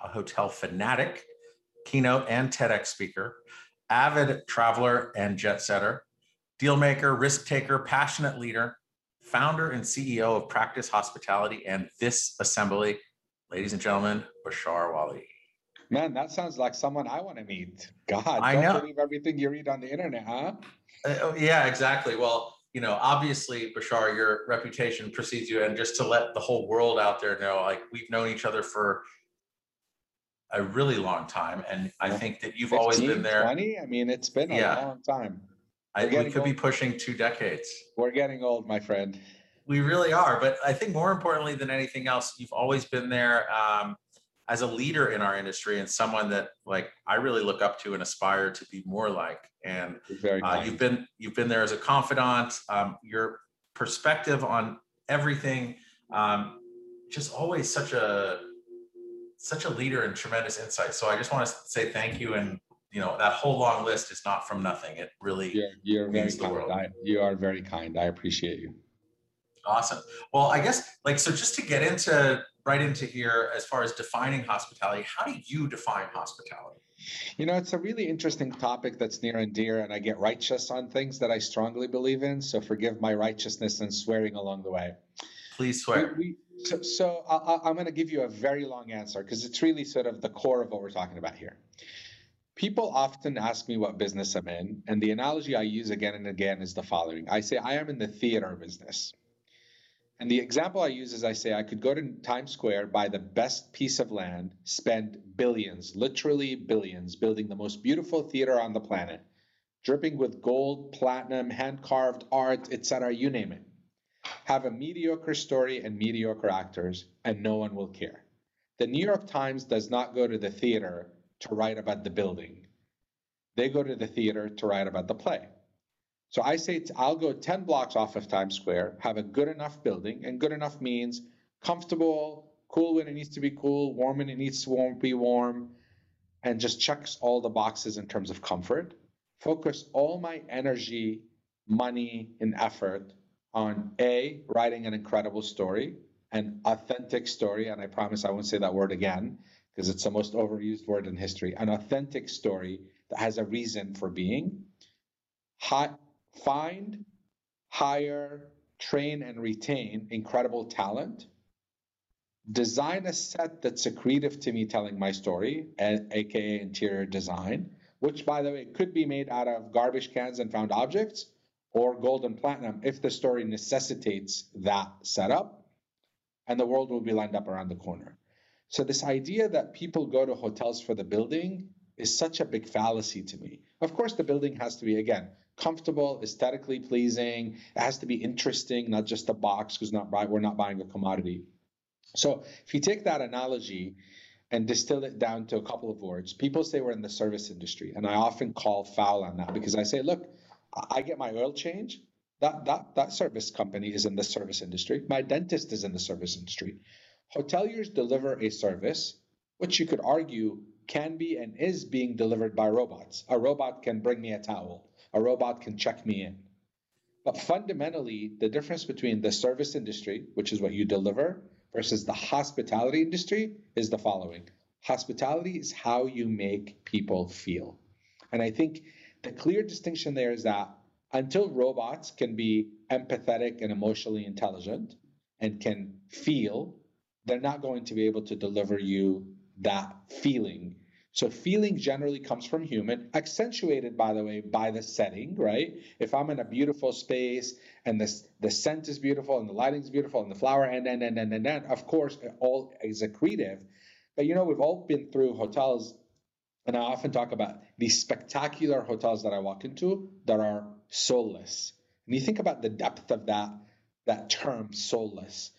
a hotel fanatic, keynote and TEDx speaker, avid traveler and jet setter, deal maker, risk taker, passionate leader, founder and CEO of Practice Hospitality and This Assembly. Ladies and gentlemen, Bashar Wali. Man, that sounds like someone I want to meet. God, I don't know. believe everything you read on the internet, huh? Uh, oh, yeah, exactly. Well, you know, obviously, Bashar, your reputation precedes you, and just to let the whole world out there know, like we've known each other for a really long time, and I think that you've 15, always been there. Twenty? I mean, it's been a yeah. long time. I, we could old. be pushing two decades. We're getting old, my friend. We really are, but I think more importantly than anything else, you've always been there um, as a leader in our industry and someone that like I really look up to and aspire to be more like. And uh, you've been you've been there as a confidant. Um, your perspective on everything, um, just always such a such a leader and tremendous insight. So I just want to say thank you. And you know that whole long list is not from nothing. It really you're, you're means very the kind. world. I, you are very kind. I appreciate you. Awesome. Well, I guess like so just to get into right into here as far as defining hospitality, how do you define hospitality? You know, it's a really interesting topic that's near and dear, and I get righteous on things that I strongly believe in. So forgive my righteousness and swearing along the way. Please swear. We, we, so, so I, I'm going to give you a very long answer because it's really sort of the core of what we're talking about here. People often ask me what business I'm in, and the analogy I use again and again is the following I say, I am in the theater business. And the example I use is I say, I could go to Times Square, buy the best piece of land, spend billions, literally billions, building the most beautiful theater on the planet, dripping with gold, platinum, hand carved art, etc., you name it have a mediocre story and mediocre actors, and no one will care. The New York Times does not go to the theater to write about the building. They go to the theater to write about the play. So I say I'll go 10 blocks off of Times Square, have a good enough building, and good enough means comfortable, cool when it needs to be cool, warm when it needs to be warm, and just checks all the boxes in terms of comfort. Focus all my energy, money, and effort on A, writing an incredible story, an authentic story, and I promise I won't say that word again because it's the most overused word in history, an authentic story that has a reason for being. Hi, find, hire, train, and retain incredible talent. Design a set that's accretive to me telling my story, aka interior design, which, by the way, could be made out of garbage cans and found objects or gold and platinum if the story necessitates that setup, and the world will be lined up around the corner. So, this idea that people go to hotels for the building is such a big fallacy to me. Of course, the building has to be, again, comfortable, aesthetically pleasing. It has to be interesting, not just a box, because not we're not buying a commodity. So, if you take that analogy and distill it down to a couple of words, people say we're in the service industry, and I often call foul on that because I say, look, I get my oil change. That that that service company is in the service industry. My dentist is in the service industry. Hoteliers deliver a service, which you could argue can be and is being delivered by robots. A robot can bring me a towel. A robot can check me in. But fundamentally, the difference between the service industry, which is what you deliver, versus the hospitality industry is the following. Hospitality is how you make people feel. And I think the clear distinction there is that until robots can be empathetic and emotionally intelligent and can feel, they're not going to be able to deliver you that feeling. So feeling generally comes from human, accentuated by the way by the setting, right? If I'm in a beautiful space and the the scent is beautiful and the lighting is beautiful and the flower and and and and and, and of course it all is accretive. But you know we've all been through hotels and I often talk about these spectacular hotels that I walk into that are soulless. And you think about the depth of that, that term, soulless.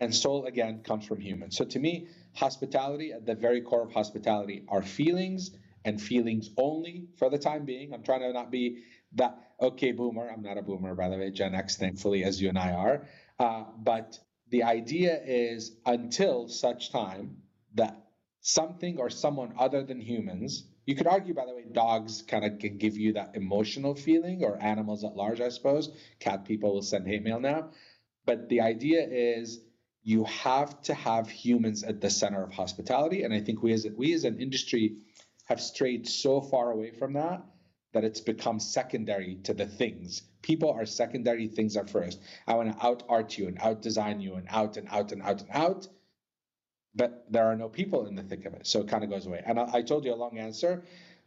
And soul, again, comes from human. So to me, hospitality, at the very core of hospitality, are feelings and feelings only for the time being. I'm trying to not be that, okay, boomer. I'm not a boomer, by the way, Gen X, thankfully, as you and I are. Uh, but the idea is until such time that something or someone other than humans, you could argue, by the way, dogs kind of can give you that emotional feeling, or animals at large, I suppose. Cat people will send hate mail now. But the idea is you have to have humans at the center of hospitality. And I think we as we as an industry have strayed so far away from that that it's become secondary to the things. People are secondary, things are first. I want to out art you and out design you and out and out and out and out. But there are no people in the thick of it. So it kind of goes away. And I, I told you a long answer.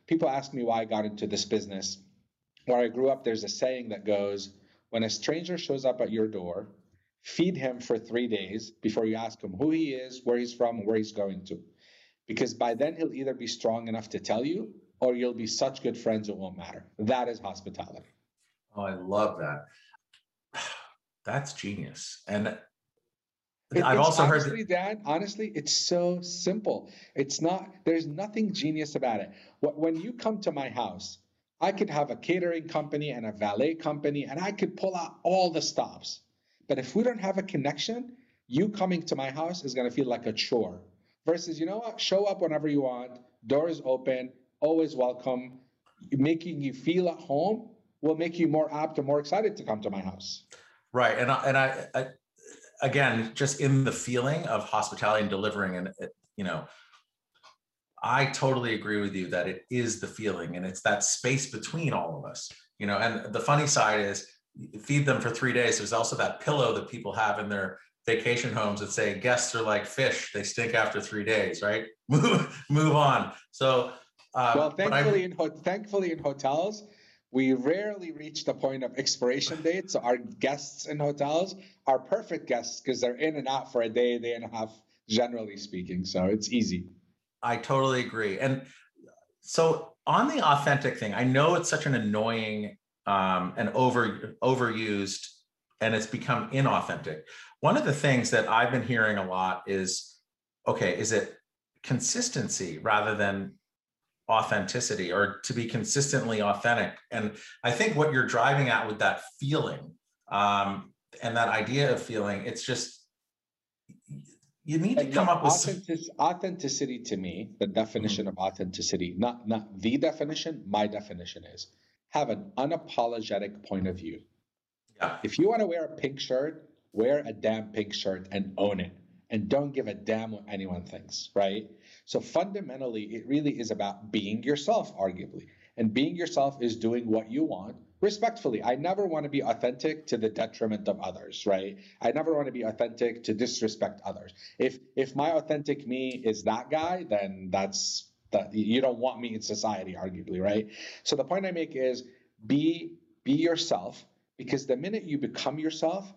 People ask me why I got into this business. Where I grew up, there's a saying that goes, when a stranger shows up at your door, feed him for three days before you ask him who he is, where he's from, where he's going to. Because by then he'll either be strong enough to tell you or you'll be such good friends it won't matter. That is hospitality. Oh, I love that. That's genius. And it, I've also honestly, heard that, honestly, it's so simple. It's not, there's nothing genius about it. When you come to my house, I could have a catering company and a valet company, and I could pull out all the stops. But if we don't have a connection, you coming to my house is going to feel like a chore. Versus, you know what? Show up whenever you want, doors open, always welcome, making you feel at home will make you more apt and more excited to come to my house. Right. And I, and I, I again, just in the feeling of hospitality and delivering and, you know, I totally agree with you that it is the feeling and it's that space between all of us, you know, and the funny side is feed them for three days. There's also that pillow that people have in their vacation homes that say guests are like fish; they stink after three days. Right? move move on. So uh, well, thankfully in ho- thankfully in hotels. We rarely reach the point of expiration date. So our guests in hotels are perfect guests because they're in and out for a day, day and a half, generally speaking. So it's easy. I totally agree. And so on the authentic thing, I know it's such an annoying um, and over overused and it's become inauthentic. One of the things that I've been hearing a lot is okay, is it consistency rather than authenticity or to be consistently authentic? And I think what you're driving at with that feeling um, and that idea of feeling, it's just you need to come up with authentic, some... authenticity to me the definition mm-hmm. of authenticity not not the definition my definition is have an unapologetic point of view. Yeah. If you want to wear a pink shirt, wear a damn pink shirt and own it. And don't give a damn what anyone thinks, right? So fundamentally, it really is about being yourself, arguably. And being yourself is doing what you want respectfully. I never want to be authentic to the detriment of others, right? I never want to be authentic to disrespect others. If if my authentic me is that guy, then that's that you don't want me in society arguably right so the point i make is be be yourself because the minute you become yourself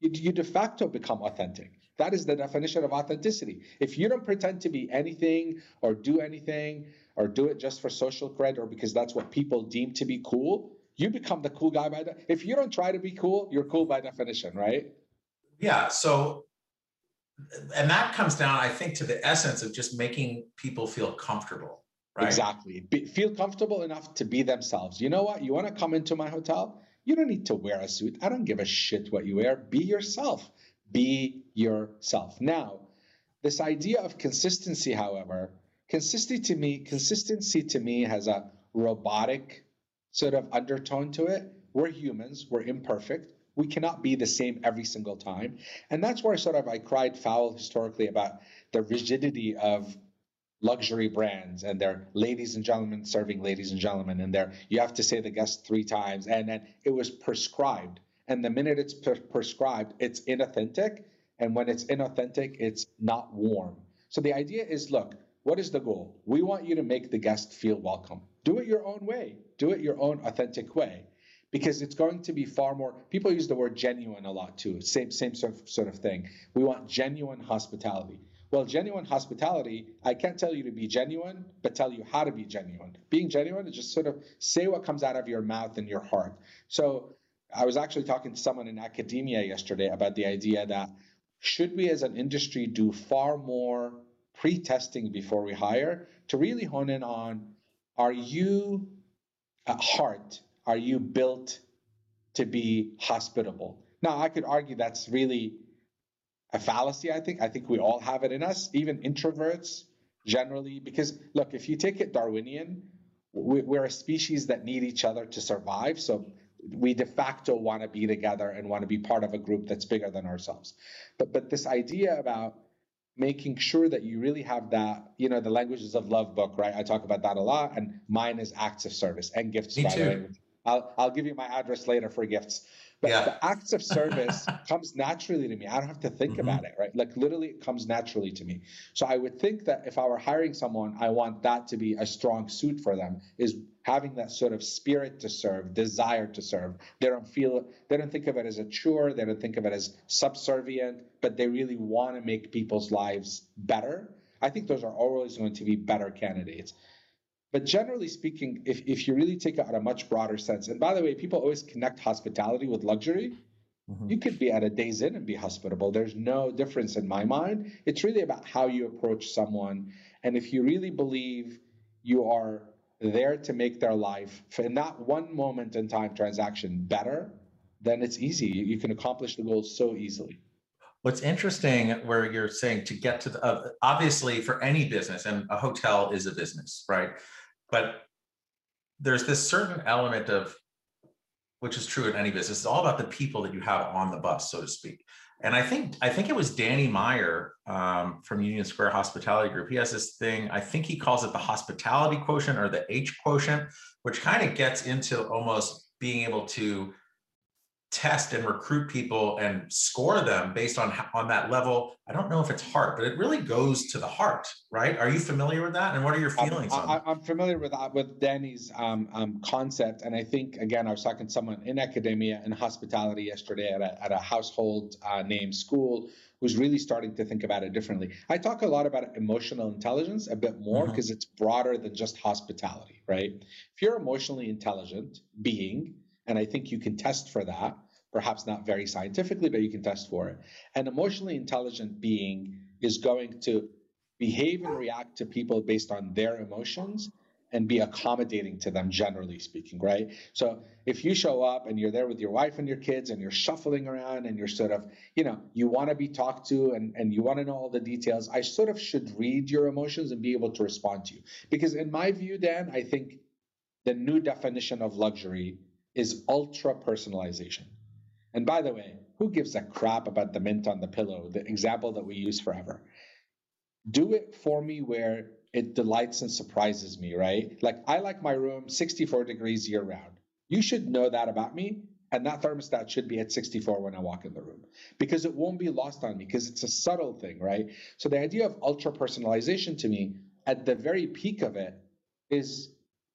you, you de facto become authentic that is the definition of authenticity if you don't pretend to be anything or do anything or do it just for social credit or because that's what people deem to be cool you become the cool guy by the if you don't try to be cool you're cool by definition right yeah so and that comes down, I think, to the essence of just making people feel comfortable. Right? Exactly. Be, feel comfortable enough to be themselves. You know what? You want to come into my hotel? You don't need to wear a suit. I don't give a shit what you wear. Be yourself. Be yourself. Now, this idea of consistency, however, consistency to me, consistency to me has a robotic sort of undertone to it. We're humans. We're imperfect we cannot be the same every single time. And that's where sort of I cried foul historically about the rigidity of luxury brands and their ladies and gentlemen serving ladies and gentlemen and their you have to say the guest three times and then it was prescribed and the minute it's per- prescribed it's inauthentic. And when it's inauthentic it's not warm. So the idea is look what is the goal? We want you to make the guest feel welcome. Do it your own way. Do it your own authentic way. Because it's going to be far more people use the word genuine a lot too. Same same sort of, sort of thing. We want genuine hospitality. Well genuine hospitality i can't tell you to be genuine but tell you how to be genuine. Being genuine is just sort of say what comes out of your mouth and your heart. So i was actually talking to someone in academia yesterday about the idea that should we as an industry do far more pre-testing before we hire to really hone in on are you at heart are you built to be hospitable? Now i could argue that's really a fallacy i think. I think we all have it in us even introverts generally because look if you take it darwinian we're a species that need each other to survive. So we de facto want to be together and want to be part of a group that's bigger than ourselves but but this idea about making sure that you really have that, you know, the languages of love book, right? I talk about that a lot, and mine is acts of service and gifts. Me by too. the way. I'll I'll give you my address later for gifts. But Yeah. the acts of service comes naturally to me. I don't have to think Mhm. about it, right? Like literally, it comes naturally to me. So I would think that if I were hiring someone, I want that to be a strong suit for them. Is having that sort of spirit to serve, desire to serve. They don't feel, they don't think of it as a chore. They don't think of it as subservient, but they really want to make people's lives better. I think those are always going to be better candidates. But generally speaking, if, if you really take it on a much broader sense, and by the way, people always connect hospitality with luxury. Mhm. You could be at a Days Inn and be hospitable. There's no difference in my mind. It's really about how you approach someone. And if you really believe you are there to make their life, in that one moment in time transaction, better, then it's easy. You, you can accomplish the goals so easily. What's interesting where you're saying to get to the, uh, obviously for any business, and a hotel is a business, right? But there's this certain element of, which is true in any business, it's all about the people that you have on the bus, so to speak. And I think I think it was Danny Meyer um, from Union Square Hospitality Group. He has this thing. I think he calls it the hospitality quotient or the H quotient, which kind of gets into almost being able to test and recruit people and score them based on on that level. I don't know if it's heart, but it really goes to the heart, right? Are you familiar with that? And what are your feelings I, on? I, it? I'm familiar with that, with Danny's um, um, concept, and I think again I was talking to someone in academia and hospitality yesterday at a, at a household uh, name school who's really starting to think about it differently. I talk a lot about emotional intelligence a bit more because it's broader than just hospitality, right? If you're emotionally intelligent being, and I think you can test for that, perhaps not very scientifically, but you can test for it. An emotionally intelligent being is going to behave and react to people based on their emotions and be accommodating to them generally speaking right so if you show up and you're there with your wife and your kids and you're shuffling around and you're sort of you know you want to be talked to and, and you want to know all the details i sort of should read your emotions and be able to respond to you because in my view dan i think the new definition of luxury is ultra personalization and by the way who gives a crap about the mint on the pillow the example that we use forever do it for me where it delights and surprises me, right? Like I like my room 64 degrees year round. You should know that about me. And that thermostat should be at 64 when I walk in the room because it won't be lost on me because it's a subtle thing, right? So the idea of ultra personalization to me at the very peak of it is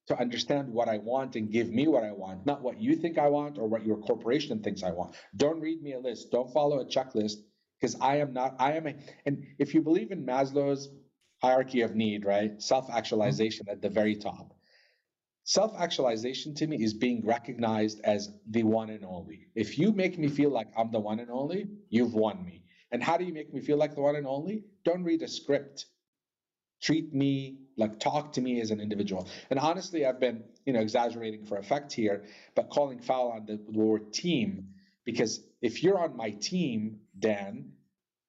to understand what I want and give me what I want, not what you think I want or what your corporation thinks I want. Don't read me a list. Don't follow a checklist because I am not, I am a, and if you believe in Maslow's hierarchy of need, right? Self actualization at the very top. Self actualization to me is being recognized as the one and only. If you make me feel like I'm the one and only, you've won me. And how do you make me feel like the one and only? Don't read a script. Treat me like talk to me as an individual. And honestly, I've been, you know, exaggerating for effect here, but calling foul on the word team because if you're on my team, Dan,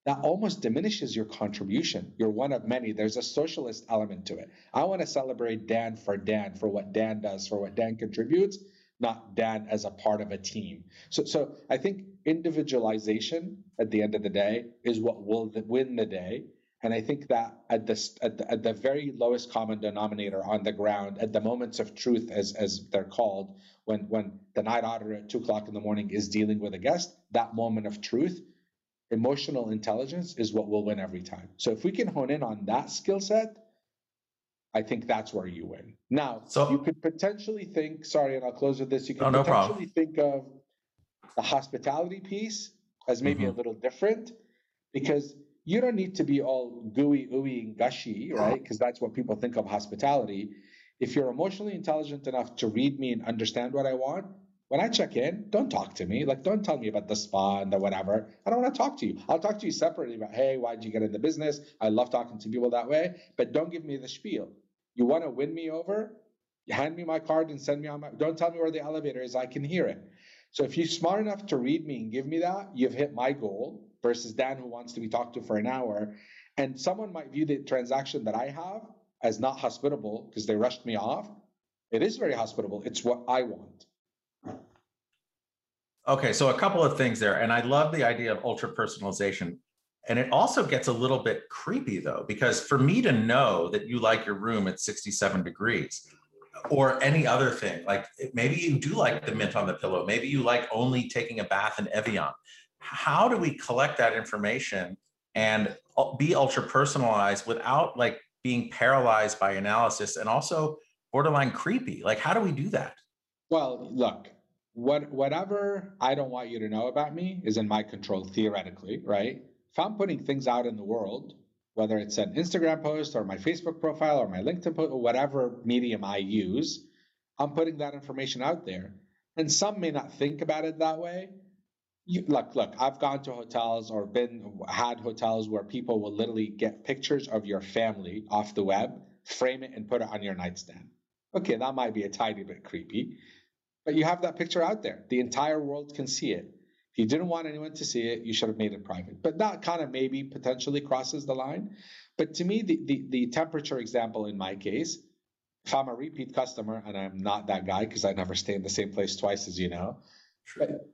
that almost diminishes your contribution. You're one of many. There's a socialist element to it. I want to celebrate Dan for Dan, for what Dan does, for what Dan contributes, not Dan as a part of a team. So, so I think individualization at the end of the day is what will win the day. And I think that at the, at the, at the very lowest common denominator on the ground, at the moments of truth, as, as they're called, when, when the night auditor at two o'clock in the morning is dealing with a guest, that moment of truth, emotional intelligence is what will win every time. So if we can hone in on that skill set, I think that's where you win. Now, So- you could potentially think, sorry, and I'll close with this, you could no potentially problem. think of the hospitality piece as maybe a Mhm. little different because you don't need to be all gooey, ooey, and gushy, right? Because that's what people think of hospitality. If you're emotionally intelligent enough to read me and understand what I want, when I check in, don't talk to me. Like, don't tell me about the spa and the whatever. I don't want to talk to you. I'll talk to you separately about, hey, why did you get in the business? I love talking to people that way, but don't give me the spiel. You want to win me over? Hand me my card and send me on my. Don't tell me where the elevator is. I can hear it. So if you're smart enough to read me and give me that, you've hit my goal versus Dan who wants to be talked to for an hour. And someone might view the transaction that I have as not hospitable because they rushed me off. It is very hospitable. It's what I want. Okay, so a couple of things there. And I love the idea of ultra personalization. And it also gets a little bit creepy though, because for me to know that you like your room at 67 degrees or any other thing, like maybe you do like the mint on the pillow, maybe you like only taking a bath in Evian. How do we collect that information and be ultra personalized without like being paralyzed by analysis and also borderline creepy? Like, how do we do that? Well, look, what whatever I don't want you to know about me is in my control theoretically, right? If I'm putting things out in the world, whether it's an Instagram post or my Facebook profile or my LinkedIn post or whatever medium I use, I'm putting that information out there. And some may not think about it that way. You, look, look, I've gone to hotels or been had hotels where people will literally get pictures of your family off the web, frame it, and put it on your nightstand. Okay, that might be a tiny bit creepy, but you have that picture out there. The entire world can see it. If you didn't want anyone to see it, you should have made it private. But that kind of maybe potentially crosses the line. But to me, the, the, the temperature example in my case, if I'm a repeat customer and I'm not that guy because I never stay in the same place twice, as you know.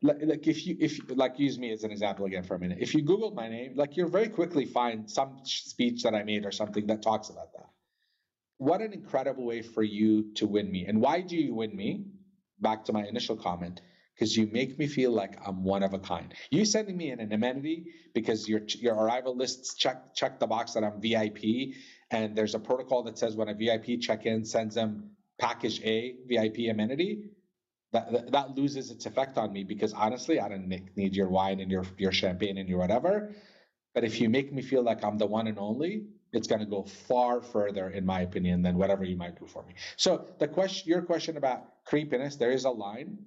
Like, like if you if like use me as an example again for a minute. If you Google my name, like you'll very quickly find some speech that I made or something that talks about that. What an incredible way for you to win me. And why do you win me? back to my initial comment because you make me feel like I'm one of a kind. You sending me in an amenity because your your arrival lists check check the box that I'm VIP, and there's a protocol that says when a VIP check in sends them package A VIP amenity. That, that, loses its effect on me because honestly, I don't need your wine and your your champagne and your whatever. But if you make me feel like I'm the one and only, it's going to go far further, in my opinion, than whatever you might do for me. So the question, your question about creepiness, there is a line,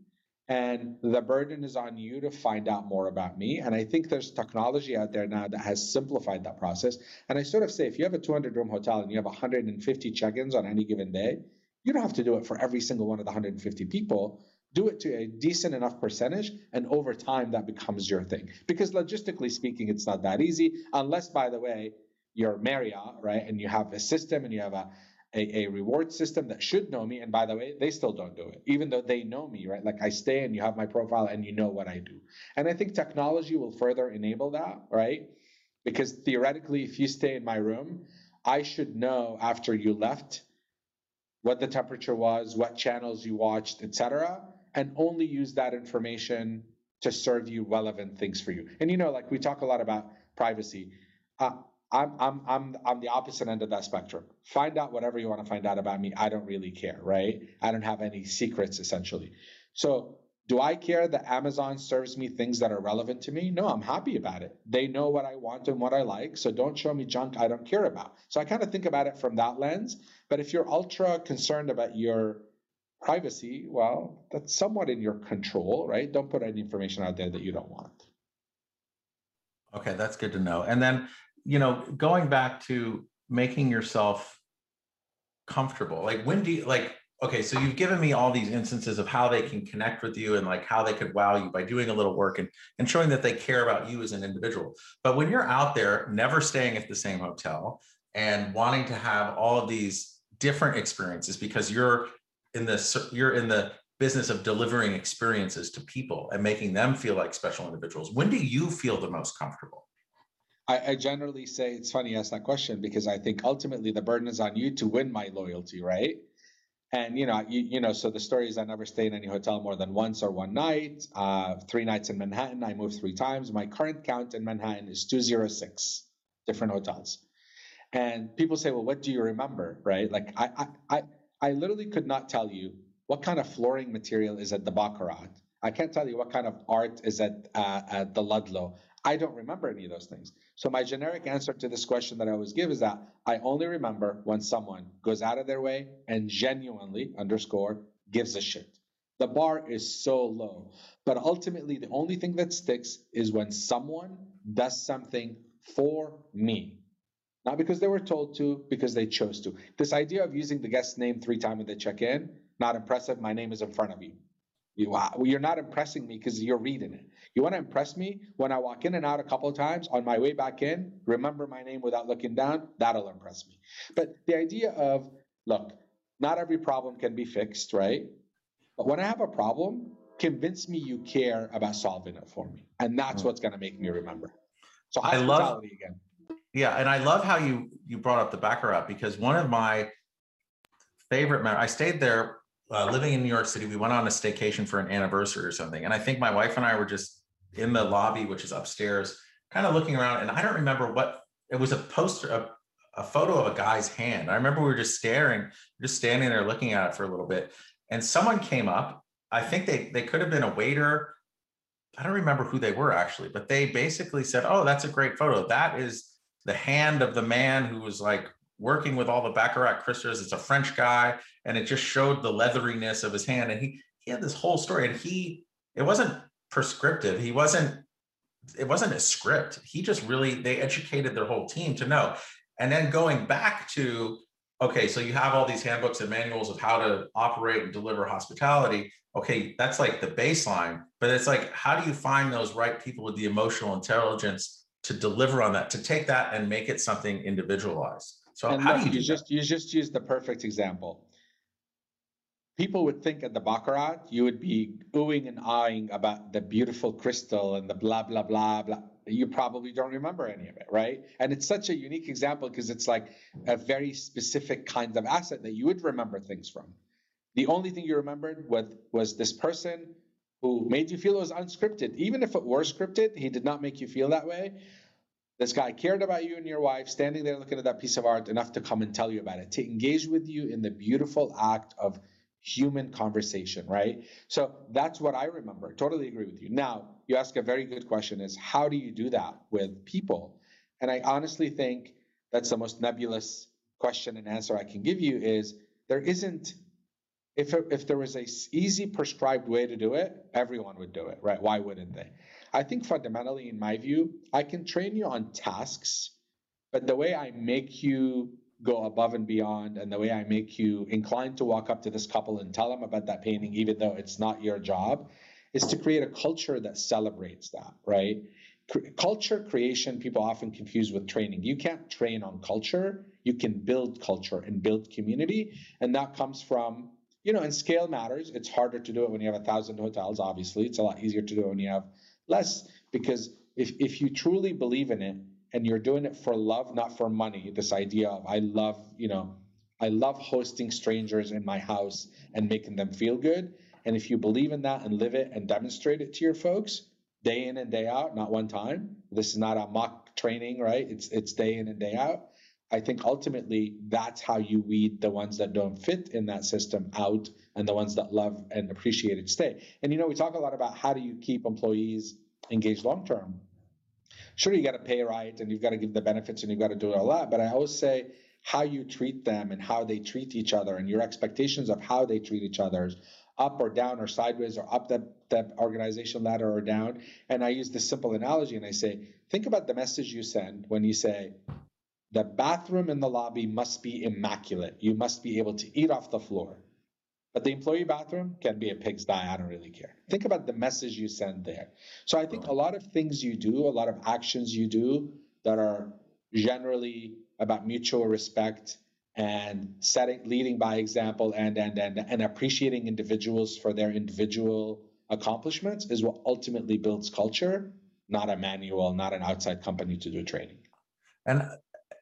and the burden is on you to find out more about me. And I think there's technology out there now that has simplified that process. And I sort of say, if you have a 200 room hotel and you have 150 check-ins on any given day, you don't have to do it for every single one of the 150 people. Do it to a decent enough percentage, and over time that becomes your thing. Because logistically speaking, it's not that easy, unless, by the way, you're Marriott, right? And you have a system and you have a, a, a, reward system that should know me. And by the way, they still don't do it, even though they know me, right? Like I stay and you have my profile and you know what I do. And I think technology will further enable that, right? Because theoretically, if you stay in my room, I should know after you left what the temperature was, what channels you watched, etc., and only use that information to serve you relevant things for you. And you know, like we talk a lot about privacy. Uh, I'm I'm I'm I'm the opposite end of that spectrum. Find out whatever you want to find out about me. I don't really care, right? I don't have any secrets essentially. So do I care that Amazon serves me things that are relevant to me? No, I'm happy about it. They know what I want and what I like. So don't show me junk I don't care about. So I kind of think about it from that lens. But if you're ultra concerned about your privacy, well, that's somewhat in your control, right? Don't put any information out there that you don't want. Okay, that's good to know. And then you know, going back to making yourself comfortable, like when do you like, okay, so you've given me all these instances of how they can connect with you and like how they could wow you by doing a little work and, and showing that they care about you as an individual. But when you're out there, never staying at the same hotel and wanting to have all of these different experiences because you're in the you're in the business of delivering experiences to people and making them feel like special individuals when do you feel the most comfortable I, I, generally say it's funny you ask that question because I think ultimately the burden is on you to win my loyalty, right? And you know, you, you know, so the story is I never stay in any hotel more than once or one night. Uh, three nights in Manhattan, I moved three times. My current count in Manhattan is 206 different hotels. And people say, well, what do you remember, right? Like I, I, I, I literally could not tell you what kind of flooring material is at the Baccarat. I can't tell you what kind of art is at, uh, at the Ludlow. I don't remember any of those things. So my generic answer to this question that I always give is that I only remember when someone goes out of their way and genuinely underscore gives a shit. The bar is so low. But ultimately, the only thing that sticks is when someone does something for me. Not because they were told to, because they chose to. This idea of using the guest name three times when they check in, not impressive. My name is in front of you. You, you're not impressing me because you're reading it. You want to impress me when I walk in and out a couple of times on my way back in, remember my name without looking down? That'll impress me. But the idea of, look, not every problem can be fixed, right? But when I have a problem, convince me you care about solving it for me. And that's mm. what's going to make me remember. So I love again. Yeah, and I love how you you brought up the baccarat because one of my favorite memories. I stayed there uh, living in New York City, we went on a staycation for an anniversary or something. And I think my wife and I were just in the lobby, which is upstairs, kind of looking around. And I don't remember what it was a poster, a, a photo of a guy's hand. I remember we were just staring, just standing there looking at it for a little bit. And someone came up. I think they they could have been a waiter. I don't remember who they were actually, but they basically said, "Oh, that's a great photo. That is the hand of the man who was like working with all the Baccarat crystals. It's a French guy, and it just showed the leatheriness of his hand. And he he had this whole story, and he it wasn't prescriptive. He wasn't it wasn't a script. He just really they educated their whole team to know. And then going back to okay, so you have all these handbooks and manuals of how to operate and deliver hospitality. Okay, that's like the baseline, but it's like how do you find those right people with the emotional intelligence to deliver on that, to take that and make it something individualized? So and how look, do you, you just you just use the perfect example. People would think at the Baccarat, you would be oohing and eyeing about the beautiful crystal and the blah blah blah blah. You probably don't remember any of it, right? And it's such a unique example because it's like a very specific kind of asset that you would remember things from. The only thing you remembered was, was this person who made you feel it was unscripted. Even if it were scripted, he did not make you feel that way. This guy cared about you and your wife, standing there looking at that piece of art enough to come and tell you about it, to engage with you in the beautiful act of human conversation, right? So that's what I remember. Totally agree with you. Now, you ask a very good question is how do you do that with people? And I honestly think that's the most nebulous question and answer I can give you is there isn't if if there was a easy prescribed way to do it, everyone would do it, right? Why wouldn't they? I think fundamentally, in my view, I can train you on tasks, but the way I make you go above and beyond and the way I make you inclined to walk up to this couple and tell them about that painting, even though it's not your job, is to create a culture that celebrates that, right? culture creation, people often confuse with training. You can't train on culture, you can build culture and build community. And that comes from, you know, and scale matters. It's harder to do it when you have a thousand hotels, obviously. It's a lot easier to do it when you have less because if, if you truly believe in it and you're doing it for love not for money this idea of i love you know i love hosting strangers in my house and making them feel good and if you believe in that and live it and demonstrate it to your folks day in and day out not one time this is not a mock training right it's it's day in and day out i think ultimately that's how you weed the ones that don't fit in that system out and the ones that love and appreciate it stay. And you know, we talk a lot about how do you keep employees engaged long term. Sure, you got to pay right and you've got to give the benefits and you've got to do all that. But I always say how you treat them and how they treat each other and your expectations of how they treat each other up or down or sideways or up the, the organization ladder or down. And I use this simple analogy and I say, think about the message you send when you say, the bathroom in the lobby must be immaculate. You must be able to eat off the floor. But the employee bathroom can be a pigsty. I don't really care. Think about the message you send there. So I think a lot of things you do, a lot of actions you do that are generally about mutual respect and setting leading by example and and and and appreciating individuals for their individual accomplishments is what ultimately builds culture, not a manual, not an outside company to do training. And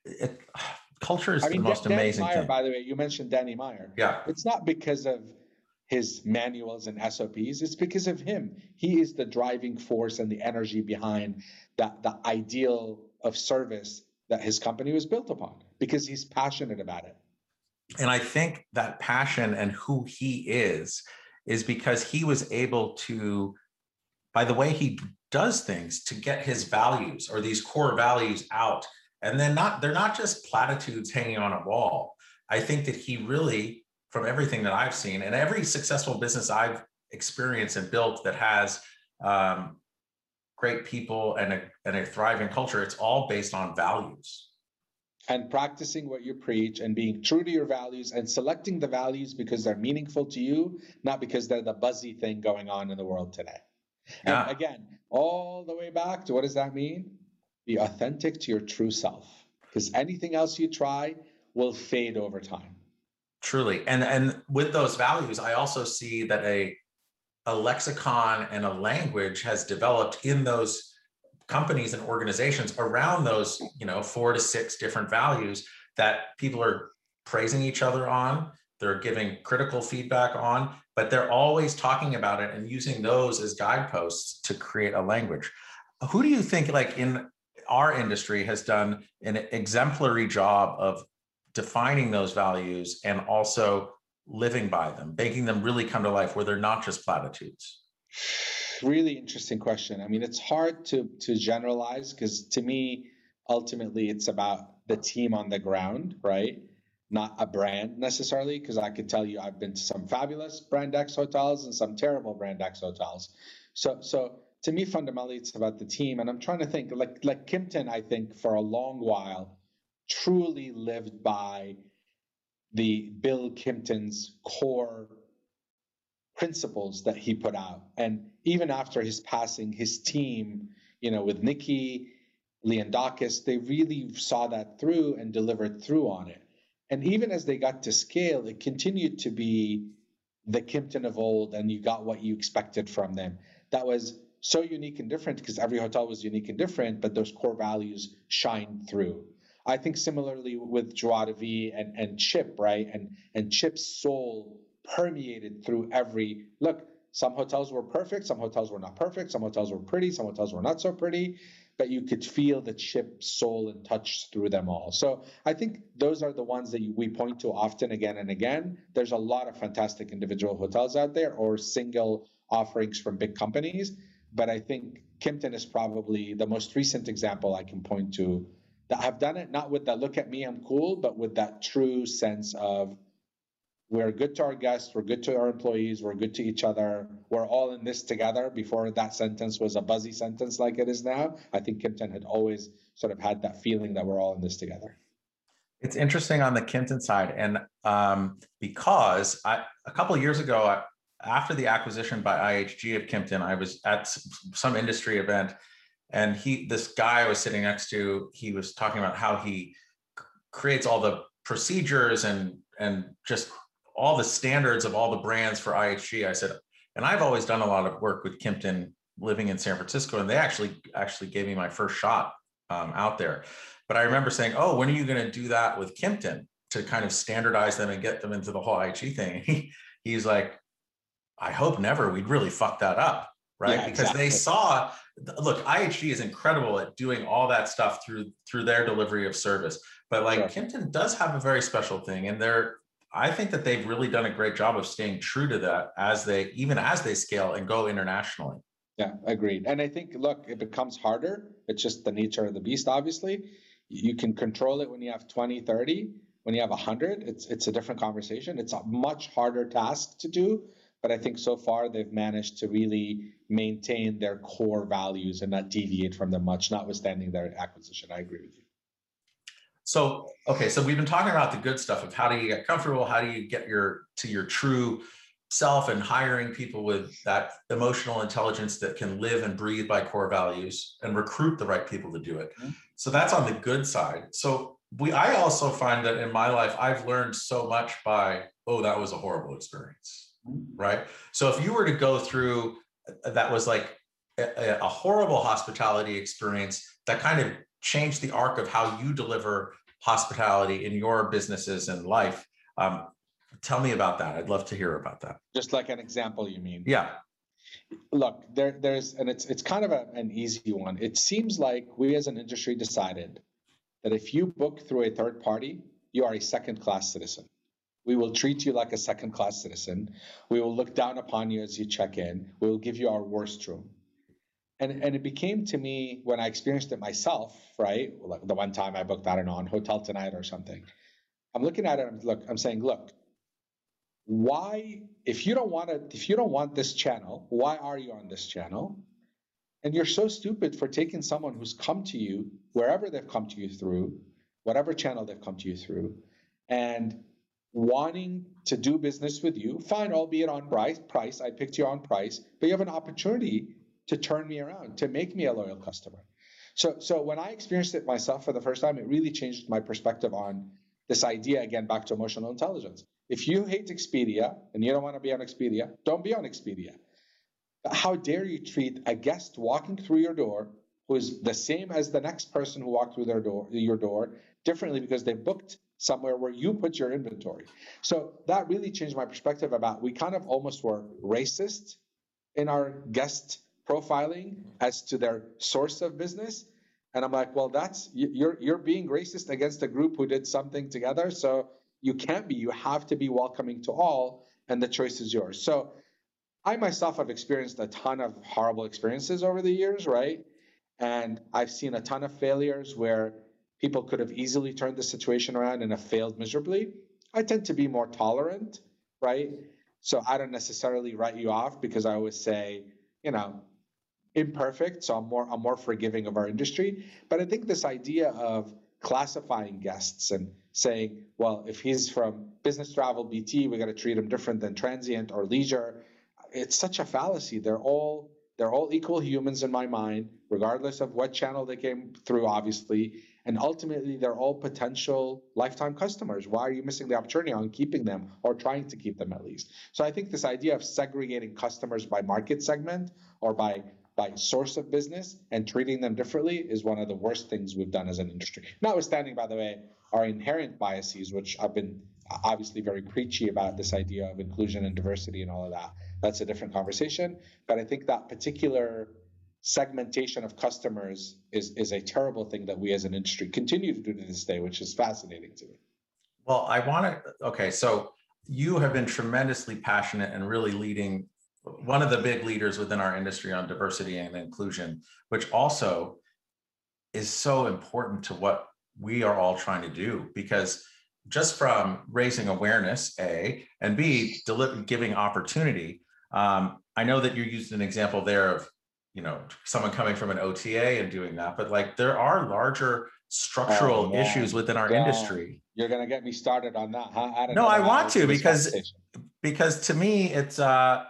it, culture is I mean, the most amazing Meyer, thing. By the way, you mentioned Danny Meyer. Yeah. It's not because of his manuals and SOPs. It's because of him. He is the driving force and the energy behind that the ideal of service that his company was built upon because he's passionate about it. And I think that passion and who he is is because he was able to, by the way he does things, to get his values or these core values out and then not they're not just platitudes hanging on a wall i think that he really from everything that i've seen and every successful business i've experienced and built that has um, great people and a, and a thriving culture, it's all based on values. And practicing what you preach and being true to your values and selecting the values because they're meaningful to you, not because they're the buzzy thing going on in the world today. Yeah. And again, all the way back to what does that mean? Be authentic to your true self. Because anything else you try will fade over time. Truly. And and with those values, I also see that a a lexicon and a language has developed in those companies and organizations around those, you know, four to six different values that people are praising each other on, they're giving critical feedback on, but they're always talking about it and using those as guideposts to create a language. Who do you think like in our industry has done an exemplary job of defining those values and also living by them, making them really come to life where they're not just platitudes? Really interesting question. I mean, it's hard to to generalize because to me, ultimately, it's about the team on the ground, right? Not a brand necessarily, because I could tell you I've been to some fabulous brand X hotels and some terrible brand X hotels. So, so to me, fundamentally, it's about the team. And I'm trying to think, like like Kimpton, I think for a long while truly lived by the Bill Kimpton's core principles that he put out. And even after his passing, his team, you know, with Niki, Leondakis, they really saw that through and delivered through on it. And even as they got to scale, it continued to be the Kimpton of old, and you got what you expected from them. That was so unique and different because every hotel was unique and different, but those core values shined through. I think similarly with Joie and, and Chip, right? And and Chip's soul permeated through every look. Some hotels were perfect, some hotels were not perfect, some hotels were pretty, some hotels were not so pretty, but you could feel the Chip soul and touch through them all. So I think those are the ones that we point to often again and again. There's a lot of fantastic individual hotels out there or single offerings from big companies, but I think Kimpton is probably the most recent example I can point to that have done it not with the look at me, I'm cool, but with that true sense of we're good to our guests, we're good to our employees, we're good to each other, we're all in this together. Before that sentence was a buzzy sentence like it is now, I think Kimpton had always sort of had that feeling that we're all in this together. It's interesting on the Kimpton side, and um, because I, a couple of years ago, I, after the acquisition by IHG of Kimpton, I was at some industry event and he this guy I was sitting next to he was talking about how he creates all the procedures and and just all the standards of all the brands for IHG I said and I've always done a lot of work with Kimpton living in San Francisco and they actually actually gave me my first shot um, out there. But I remember saying oh when are you going to do that with Kimpton to kind of standardize them and get them into the whole IHG thing? He, he's like I hope never we'd really fuck that up right? Yeah, because exactly. they saw look ihg is incredible at doing all that stuff through through their delivery of service. But like sure. kimpton does have a very special thing and they're i think that they've really done a great job of staying true to that as they even as they scale and go internationally. Yeah agreed. And i think look it becomes harder. It's just the nature of the beast obviously. You can control it when you have 20 30 when you have 100 it's it's a different conversation. It's a much harder task to do but I think so far they've managed to really maintain their core values and not deviate from them much, notwithstanding their acquisition. I agree with you. So, okay, so we've been talking about the good stuff of how do you get comfortable, how do you get your to your true self and hiring people with that emotional intelligence that can live and breathe by core values and recruit the right people to do it. Mm-hmm. So that's on the good side. So we I also find that in my life I've learned so much by oh that was a horrible experience right? So if you were to go through uh, that was like a, a, horrible hospitality experience that kind of changed the arc of how you deliver hospitality in your businesses and life. Um, tell me about that. I'd love to hear about that. Just like an example, you mean? Yeah. Look, there, there's, and it's it's kind of a, an easy one. It seems like we as an industry decided that if you book through a third party, you are a second class citizen. We will treat you like a second class citizen. We will look down upon you as you check in. We will give you our worst room. And, and it became to me when I experienced it myself, right? Like the one time I booked, I don't know, on Hotel Tonight or something. I'm looking at it, I'm, look, I'm saying, look, why if you don't want to if you don't want this channel why are you on this channel and you're so stupid for taking someone who's come to you wherever they've come to you through whatever channel they've come to you through and wanting to do business with you fine albeit on price price i picked you on price but you have an opportunity to turn me around to make me a loyal customer so so when i experienced it myself for the first time it really changed my perspective on this idea again back to emotional intelligence if you hate Expedia and you don't want to be on Expedia, don't be on Expedia. How dare you treat a guest walking through your door who is the same as the next person who walked through their door, your door differently because they booked somewhere where you put your inventory. So that really changed my perspective about we kind of almost were racist in our guest profiling as to their source of business. And I'm like, well, that's you're you're being racist against a group who did something together. So you can't be. You have to be welcoming to all, and the choice is yours. So I myself have experienced a ton of horrible experiences over the years, right? And I've seen a ton of failures where people could have easily turned the situation around and have failed miserably. I tend to be more tolerant, right? So I don't necessarily write you off because I always say, you know, imperfect. So I'm more I'm more forgiving of our industry. But I think this idea of classifying guests and saying, well, if he's from business travel BT, we got to treat him different than transient or leisure. It's such a fallacy. They're all they're all equal humans in my mind, regardless of what channel they came through, obviously. And ultimately, they're all potential lifetime customers. Why are you missing the opportunity on keeping them or trying to keep them at least? So I think this idea of segregating customers by market segment or by by source of business and treating them differently is one of the worst things we've done as an industry. Notwithstanding, by the way, our inherent biases, which I've been obviously very preachy about this idea of inclusion and diversity and all of that. That's a different conversation. But I think that particular segmentation of customers is is a terrible thing that we as an industry continue to do to this day, which is fascinating to me. Well, I want to. Okay, so you have been tremendously passionate and really leading one of the big leaders within our industry on diversity and inclusion, which also is so important to what we are all trying to do because just from raising awareness, A, and B, giving opportunity. Um, I know that you used an example there of, you know, someone coming from an OTA and doing that, but like there are larger structural oh, issues within our yeah. industry. You're gonna get me started on that, huh? I no, I want to because because to me it's uh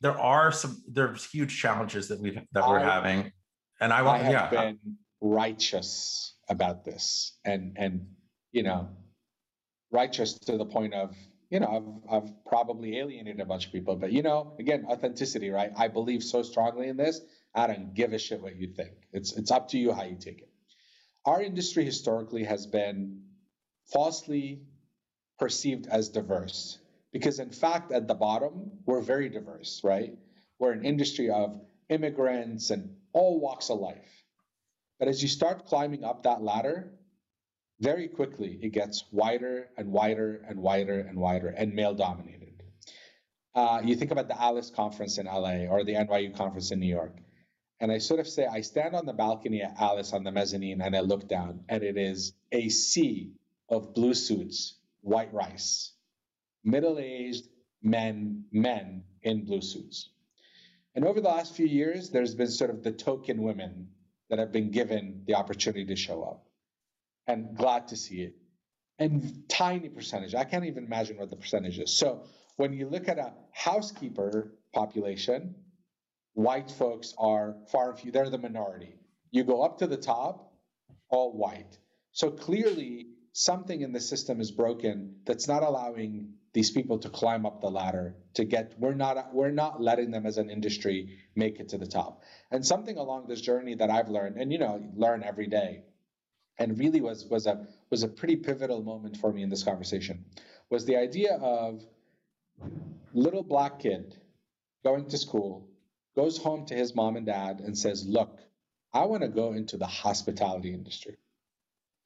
there are some there's huge challenges that we've that we're having, and I want I yeah. Been righteous about this, and and you know, righteous to the point of you know I've I've probably alienated a bunch of people, but you know, again, authenticity, right? I believe so strongly in this. I don't give a shit what you think. It's it's up to you how you take it. Our industry historically has been falsely perceived as diverse because, in fact, at the bottom, we're very diverse, right? We're an industry of immigrants and all walks of life. But as you start climbing up that ladder, very quickly it gets wider and wider and wider and wider and male dominated. Uh, you think about the ALIS conference in LA or the NYU conference in New York. And I sort of say, I stand on the balcony at ALIS on the mezzanine and I look down, and it is a sea of blue suits, white rice middle-aged men, men in blue suits. And over the last few years, there's been sort of the token women that have been given the opportunity to show up. And glad to see it. And tiny percentage. I can't even imagine what the percentage is. So when you look at a housekeeper population, white folks are far and few. They're the minority. You go up to the top, all white. So clearly, something in the system is broken that's not allowing these people to climb up the ladder to get we're not we're not letting them as an industry make it to the top and something along this journey that i've learned and you know learn every day and really was was a was a pretty pivotal moment for me in this conversation was the idea of little black kid going to school goes home to his mom and dad and says look i want to go into the hospitality industry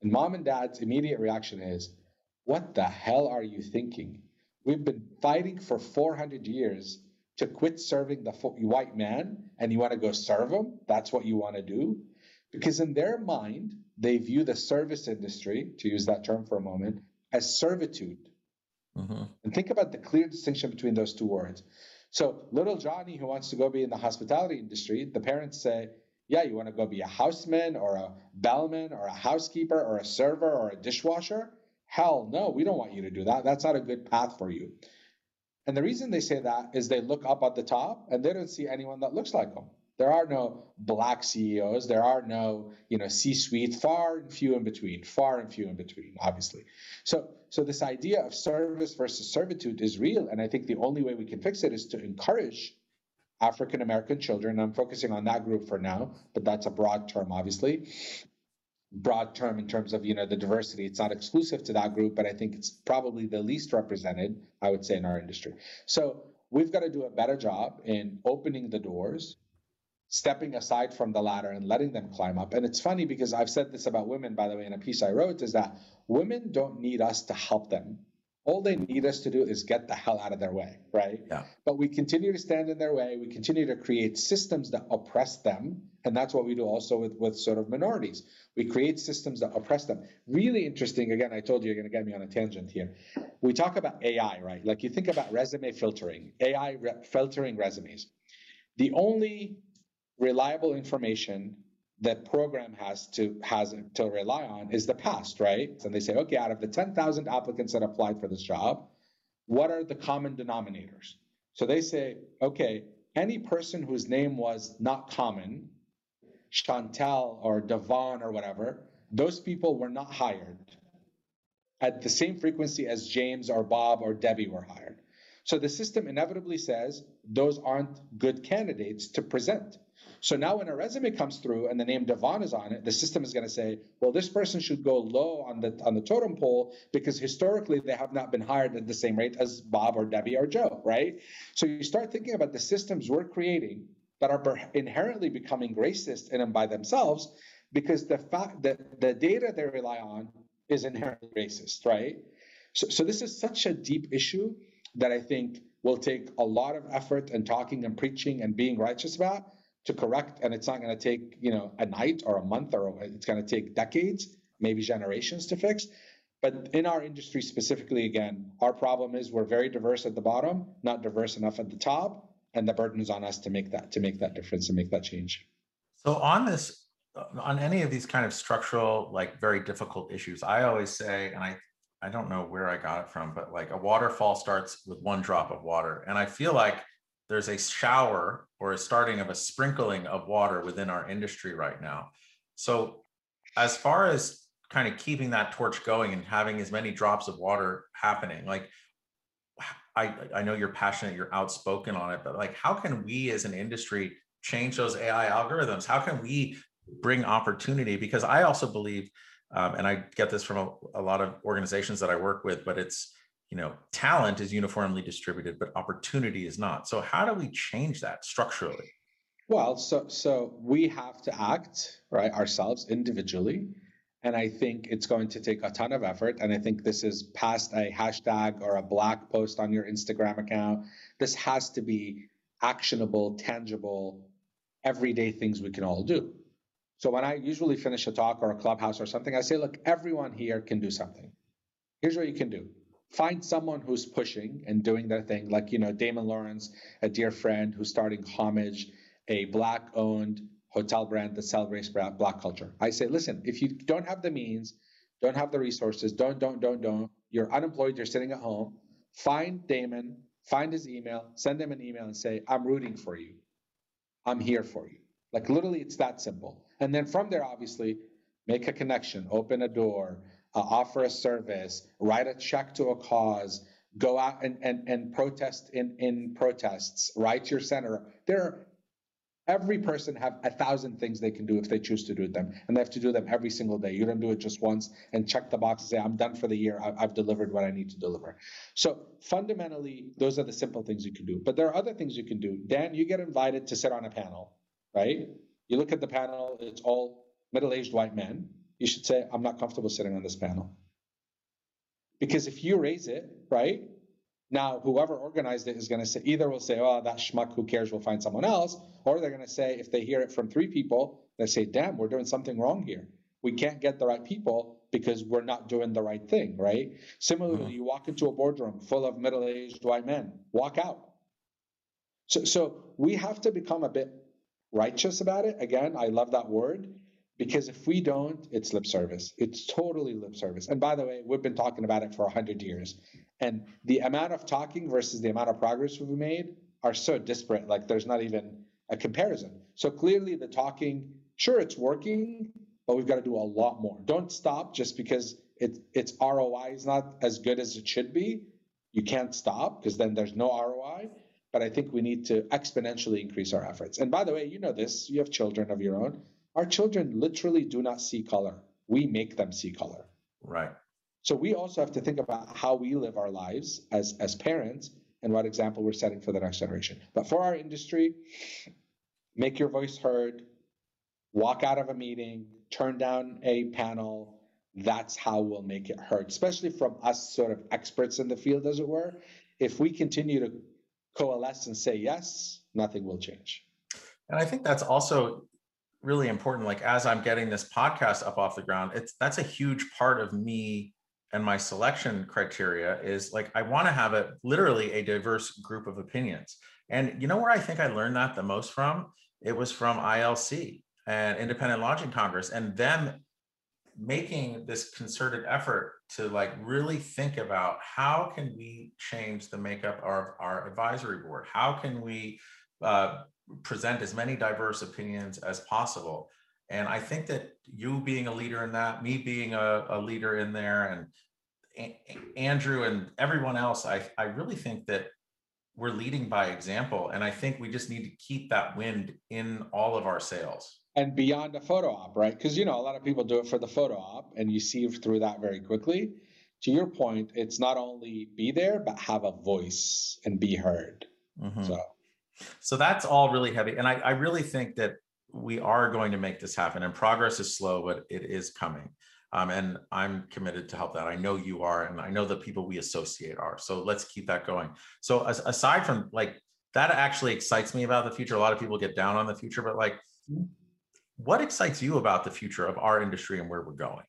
and mom and dad's immediate reaction is what the hell are you thinking We've been fighting for 400 years to quit serving the white man and you want to go serve him. That's what you want to do. Because in their mind, they view the service industry, to use that term for a moment, as servitude. Mm-hmm. And think about the clear distinction between those two words. So, little Johnny who wants to go be in the hospitality industry, the parents say, Yeah, you want to go be a houseman or a bellman or a housekeeper or a server or a dishwasher? Hell no, we don't want you to do that. That's not a good path for you. And the reason they say that is they look up at the top and they don't see anyone that looks like them. There are no black CEOs. There are no, you know, C-suite. Far and few in between. Far and few in between. Obviously. So, so this idea of service versus servitude is real, and I think the only way we can fix it is to encourage African American children. I'm focusing on that group for now, but that's a broad term, obviously. Broad term in terms of you know the diversity. It's not exclusive to that group, but I think it's probably the least represented. I would say in our industry. So we've got to do a better job in opening the doors stepping aside from the ladder and letting them climb up. And it's funny because I've said this about women, by the way, in a piece I wrote, is that women don't need us to help them. All they need us to do is get the hell out of their way, right? Yeah. But we continue to stand in their way. We continue to create systems that oppress them. And that's what we do also with, with sort of minorities. We create systems that oppress them. Really interesting. Again, I told you you're going to get me on a tangent here. We talk about AI, right? Like you think about resume filtering, AI re- filtering resumes. The only reliable information that program has to has to rely on is the past, right? And they say, okay, out of the 10,000 applicants that applied for this job, what are the common denominators? So they say, okay, any person whose name was not common, Chantel or Devon or whatever, those people were not hired at the same frequency as James or Bob or Debbie were hired. So the system inevitably says those aren't good candidates to present. So now when a resume comes through and the name Devon is on it, the system is going to say, well, this person should go low on the on the totem pole because historically they have not been hired at the same rate as Bob or Debbie or Joe, right? So you start thinking about the systems we're creating that are inherently becoming racist in and by themselves because the fact that the data they rely on is inherently racist, right? So, so this is such a deep issue that I think will take a lot of effort and talking and preaching and being righteous about to correct, and it's not going to take you know a night or a month or it's going to take decades, maybe generations to fix. But in our industry specifically, again, our problem is we're very diverse at the bottom, not diverse enough at the top, and the burden is on us to make that to make that difference and make that change. So on this, on any of these kind of structural, like very difficult issues, I always say, and I I don't know where I got it from, but like a waterfall starts with one drop of water, and I feel like there's a shower or a starting of a sprinkling of water within our industry right now. So, as far as kind of keeping that torch going and having as many drops of water happening, like I, I know you're passionate, you're outspoken on it, but like, how can we as an industry change those AI algorithms? How can we bring opportunity? Because I also believe, um, and I get this from a, a lot of organizations that I work with, but it's you know talent is uniformly distributed but opportunity is not. So how do we change that structurally? Well so so we have to act right ourselves individually. And i think it's going to take a ton of effort. And i think this is past a hashtag or a black post on your instagram account. This has to be actionable tangible everyday things we can all do. So when i usually finish a talk or a clubhouse or something i say look everyone here can do something. Here's what you can do find someone who's pushing and doing their thing, like you know Damon Lawrence, a dear friend who's starting Homage, a black-owned hotel brand that celebrates black culture. I say, listen, if you don't have the means, don't have the resources, don't, don't, don't, don't. You're unemployed. You're sitting at home. Find Damon, find his email, send him an email, and say, I'm rooting for you. I'm here for you. Like literally, it's that simple. And then from there, obviously, make a connection, open a door, uh, offer a service, write a check to a cause, go out and, and, and protest in, in protests, write your senator. There are, every person have a thousand things they can do if they choose to do them, and they have to do them every single day. You don't do it just once and check the box and say, I'm done for the year. I've delivered what I need to deliver. So fundamentally, those are the simple things you can do. But there are other things you can do. Dan, you get invited to sit on a panel, right? You look at the panel, it's all middle-aged white men you should say, I'm not comfortable sitting on this panel. Because if you raise it, right, now whoever organized it is going to say, either will say, oh, that schmuck, who cares, we'll find someone else, or they're going to say, if they hear it from three people, they say, damn, we're doing something wrong here. we can't get the right people because we're not doing the right thing, right? Similarly, mm-hmm. you walk into a boardroom full of middle-aged white men, walk out. So, so we have to become a bit righteous about it. Again, I love that word because if we don't, it's lip service. It's totally lip service. And by the way, we've been talking about it for 100 years. And the amount of talking versus the amount of progress we've made are so disparate. Like there's not even a comparison. So clearly, the talking, sure, it's working, but we've got to do a lot more. Don't stop just because it, its ROI is not as good as it should be. You can't stop because then there's no ROI. But I think we need to exponentially increase our efforts. And by the way, you know this, you have children of your own. Our children literally do not see color. We make them see color. Right. So we also have to think about how we live our lives as, as parents and what example we're setting for the next generation. But for our industry, make your voice heard, walk out of a meeting, turn down a panel. That's how we'll make it heard, especially from us sort of experts in the field, as it were. If we continue to coalesce and say yes, nothing will change. And I think that's also really important. Like as I'm getting this podcast up off the ground, it's that's a huge part of me and my selection criteria is like I want to have a literally a diverse group of opinions. And you know where I think I learned that the most from? It was from ILC and Independent Lodging Congress and them making this concerted effort to like really think about how can we change the makeup of our advisory board how can we uh, present as many diverse opinions as possible and i think that you being a leader in that me being a, a leader in there and a- andrew and everyone else I, I really think that we're leading by example and i think we just need to keep that wind in all of our sails and beyond a photo op, right? Because you know a lot of people do it for the photo op, and you see through that very quickly. To your point, it's not only be there, but have a voice and be heard. Mm-hmm. So, so that's all really heavy, and I, I really think that we are going to make this happen. And progress is slow, but it is coming. Um, and I'm committed to help that. I know you are, and I know the people we associate are. So let's keep that going. So as, aside from like that, actually excites me about the future. A lot of people get down on the future, but like mm-hmm. What excites you about the future of our industry and where we're going?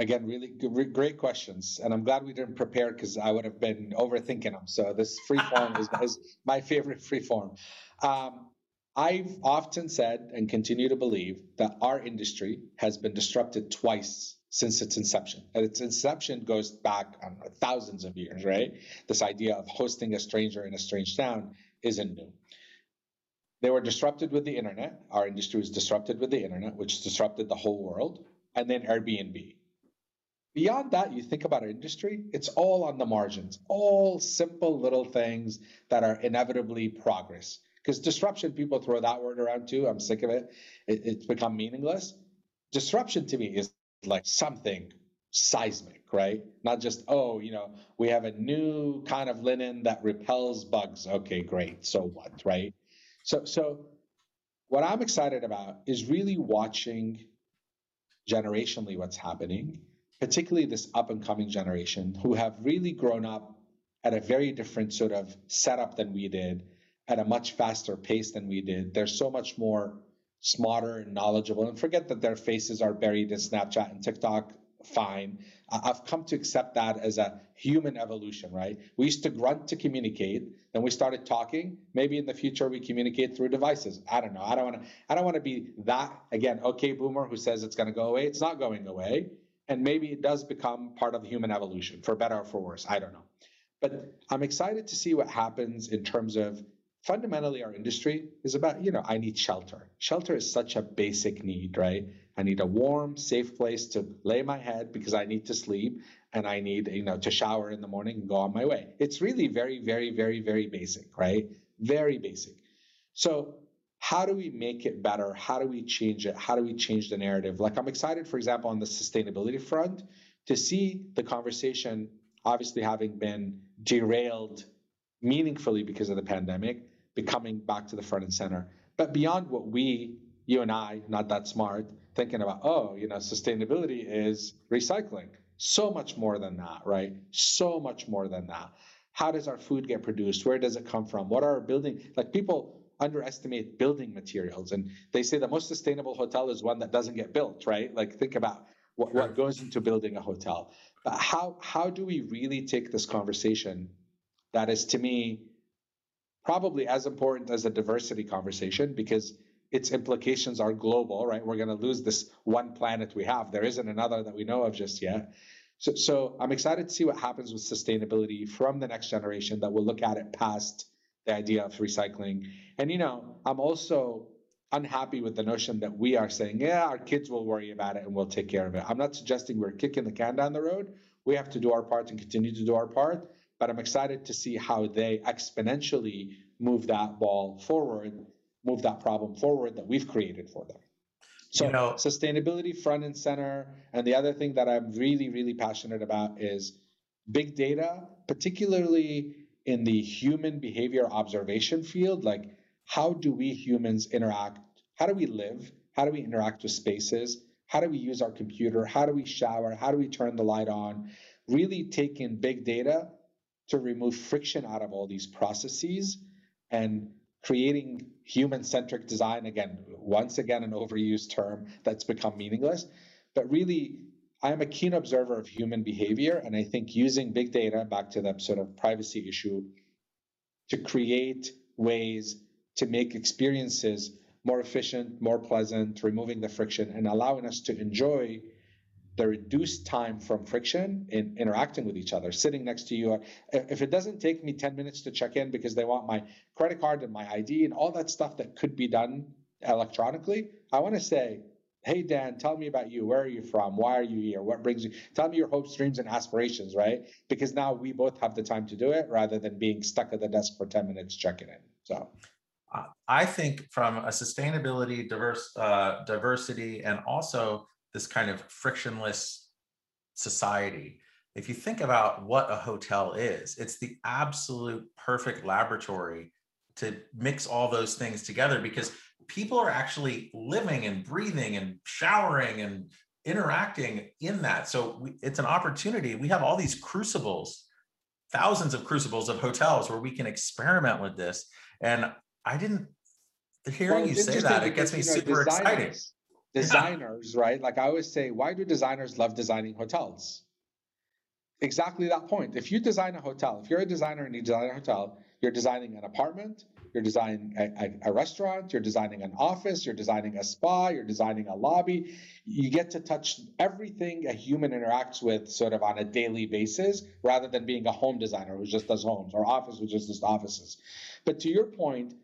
Again, really great questions, and I'm glad we didn't prepare because I would have been overthinking them. So this free form is, is, my favorite free form. Um, I've often said and continue to believe that our industry has been disrupted twice since its inception. And its inception goes back thousands of years, right? This idea of hosting a stranger in a strange town isn't new. They were disrupted with the internet. Our industry was disrupted with the internet, which disrupted the whole world, and then Airbnb. Beyond that, you think about our industry, it's all on the margins, all simple little things that are inevitably progress. Because disruption, people throw that word around too. I'm sick of it. it. It's become meaningless. Disruption to me is like something seismic, right? Not just, oh, you know, we have a new kind of linen that repels bugs. Okay, great. So what, right? So, so what I'm excited about is really watching generationally what's happening, particularly this up and coming generation who have really grown up at a very different sort of setup than we did, at a much faster pace than we did. They're so much more smarter and knowledgeable. And forget that their faces are buried in Snapchat and TikTok fine. I've come to accept that as a human evolution, right? We used to grunt to communicate, then we started talking. Maybe in the future we communicate through devices. I don't know. I don't want to. I don't want to be that again. Okay, boomer who says it's going to go away. It's not going away, and maybe it does become part of human evolution, for better or for worse. I don't know. But I'm excited to see what happens in terms of fundamentally our industry is about you know i need shelter shelter is such a basic need right I need a warm, safe place to lay my head because I need to sleep and I need, you know, to shower in the morning and go on my way. It's really very, very, very, very basic, right? Very basic. So how do we make it better? How do we change it? How do we change the narrative? Like I'm excited, for example, on the sustainability front to see the conversation obviously having been derailed meaningfully because of the pandemic, becoming back to the front and center. But beyond what we, you and I, not that smart, thinking about, oh, you know, sustainability is recycling. So much more than that, right? So much more than that. How does our food get produced? Where does it come from? What are our building? Like people underestimate building materials. And they say the most sustainable hotel is one that doesn't get built, right? Like think about what, what goes into building a hotel. But how how do we really take this conversation that is to me probably as important as a diversity conversation because its implications are global, right? We're going to lose this one planet we have. There isn't another that we know of just yet. So, so I'm excited to see what happens with sustainability from the next generation that will look at it past the idea of recycling. And, you know, I'm also unhappy with the notion that we are saying, yeah, our kids will worry about it and we'll take care of it. I'm not suggesting we're kicking the can down the road. We have to do our part and continue to do our part. But I'm excited to see how they exponentially move that ball forward, move that problem forward that we've created for them. So you know, sustainability front and center. And the other thing that I'm really, really passionate about is big data, particularly in the human behavior observation field. Like, how do we humans interact? How do we live? How do we interact with spaces? How do we use our computer? How do we shower? How do we turn the light on? Really taking big data to remove friction out of all these processes and creating human centric design again once again an overused term that's become meaningless but really i'm a keen observer of human behavior and i think using big data back to that sort of privacy issue to create ways to make experiences more efficient more pleasant removing the friction and allowing us to enjoy the reduced time from friction in interacting with each other, sitting next to you. If it doesn't take me 10 minutes to check in because they want my credit card and my ID and all that stuff that could be done electronically, I want to say, hey, Dan, tell me about you. Where are you from? Why are you here? What brings you? Tell me your hopes, dreams, and aspirations, right? Because now we both have the time to do it rather than being stuck at the desk for 10 minutes checking in. So. I think from a sustainability, diverse, uh, diversity, and also this kind of frictionless society. If you think about what a hotel is, it's the absolute perfect laboratory to mix all those things together because people are actually living and breathing and showering and interacting in that. So we, it's an opportunity. We have all these crucibles, thousands of crucibles of hotels where we can experiment with this. And I didn't hearing well, you say that, it gets me you know, super excited designers, yeah. right? Like I always say, why do designers love designing hotels? Exactly that point. If you design a hotel, if you're a designer and you design a hotel, you're designing an apartment, you're designing a, a, a, restaurant, you're designing an office, you're designing a spa, you're designing a lobby. You get to touch everything a human interacts with sort of on a daily basis rather than being a home designer who just does homes or office who just does offices. But to your point,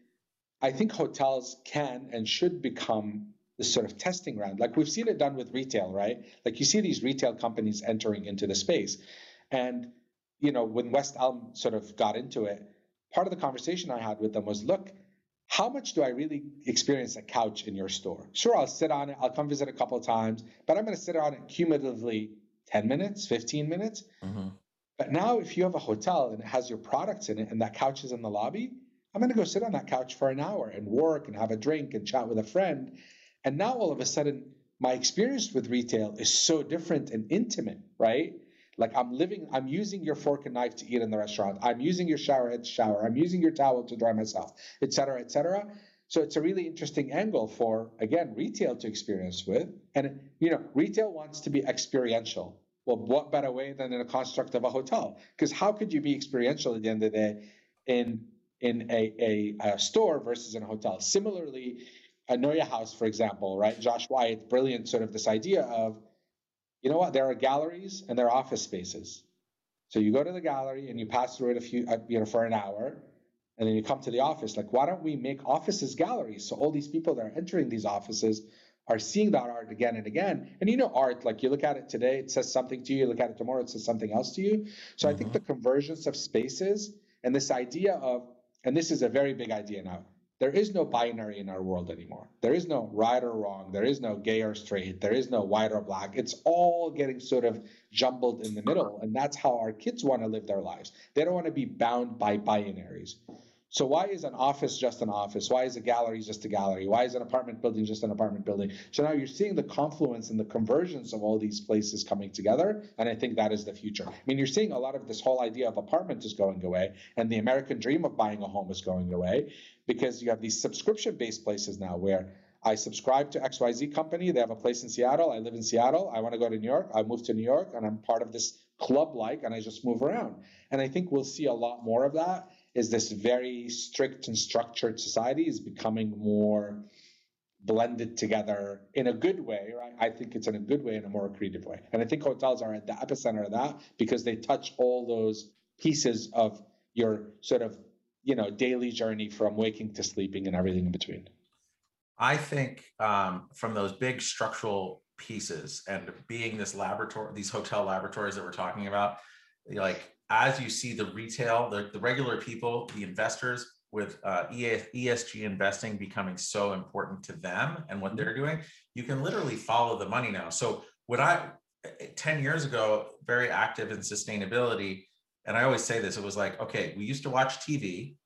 I think hotels can and should become this sort of testing ground. Like we've seen it done with retail, right? Like you see these retail companies entering into the space. And, you know, when West Elm sort of got into it, part of the conversation I had with them was look, how much do I really experience a couch in your store? Sure, I'll sit on it, I'll come visit a couple of times, but I'm going to sit on it cumulatively 10 minutes, 15 minutes. Mm-hmm. But now, if you have a hotel and it has your products in it and that couch is in the lobby, I'm going to go sit on that couch for an hour and work and have a drink and chat with a friend. And now all of a sudden, my experience with retail is so different and intimate, right? Like I'm living, I'm using your fork and knife to eat in the restaurant. I'm using your shower head to shower. I'm using your towel to dry myself, et cetera, et cetera. So it's a really interesting angle for, again, retail to experience with. And, you know, retail wants to be experiential. Well, what better way than in a construct of a hotel? Because how could you be experiential at the end of the day in in a, a, a store versus in a hotel? Similarly, a NeueHouse, for example, right? Josh Wyatt, brilliant sort of this idea of, you know what, there are galleries and there are office spaces. So you go to the gallery and you pass through it a few, uh, you know, for an hour, and then you come to the office. Like, why don't we make offices galleries? So all these people that are entering these offices are seeing that art again and again. And you know, art, like you look at it today, it says something to you. You look at it tomorrow, it says something else to you. So mm-hmm. I think mm-hmm. the convergence of spaces and this idea of, and this is a very big idea now there is no binary in our world anymore. There is no right or wrong. There is no gay or straight. There is no white or black. It's all getting sort of jumbled in the middle. And that's how our kids want to live their lives. They don't want to be bound by binaries. So why is an office just an office? Why is a gallery just a gallery? Why is an apartment building just an apartment building? So now you're seeing the confluence and the convergence of all these places coming together, and I think that is the future. I mean, you're seeing a lot of this whole idea of apartment is going away, and the American dream of buying a home is going away because you have these subscription-based places now where I subscribe to XYZ company. They have a place in Seattle. I live in Seattle. I want to go to New York. I move to New York and I'm part of this club like and I just move around. And I think we'll see a lot more of that is this very strict and structured society is becoming more blended together in a good way, right? I think it's in a good way, in a more creative way. And I think hotels are at the epicenter of that because they touch all those pieces of your sort of, you know, daily journey from waking to sleeping and everything in between. I think um, from those big structural pieces and being this laboratory, these hotel laboratories that we're talking about, like as you see the retail, the, the regular people, the investors with uh, ESG investing becoming so important to them and what they're doing, you can literally follow the money now. So what I, 10 years ago, very active in sustainability, and I always say this, it was like, okay, we used to watch TV,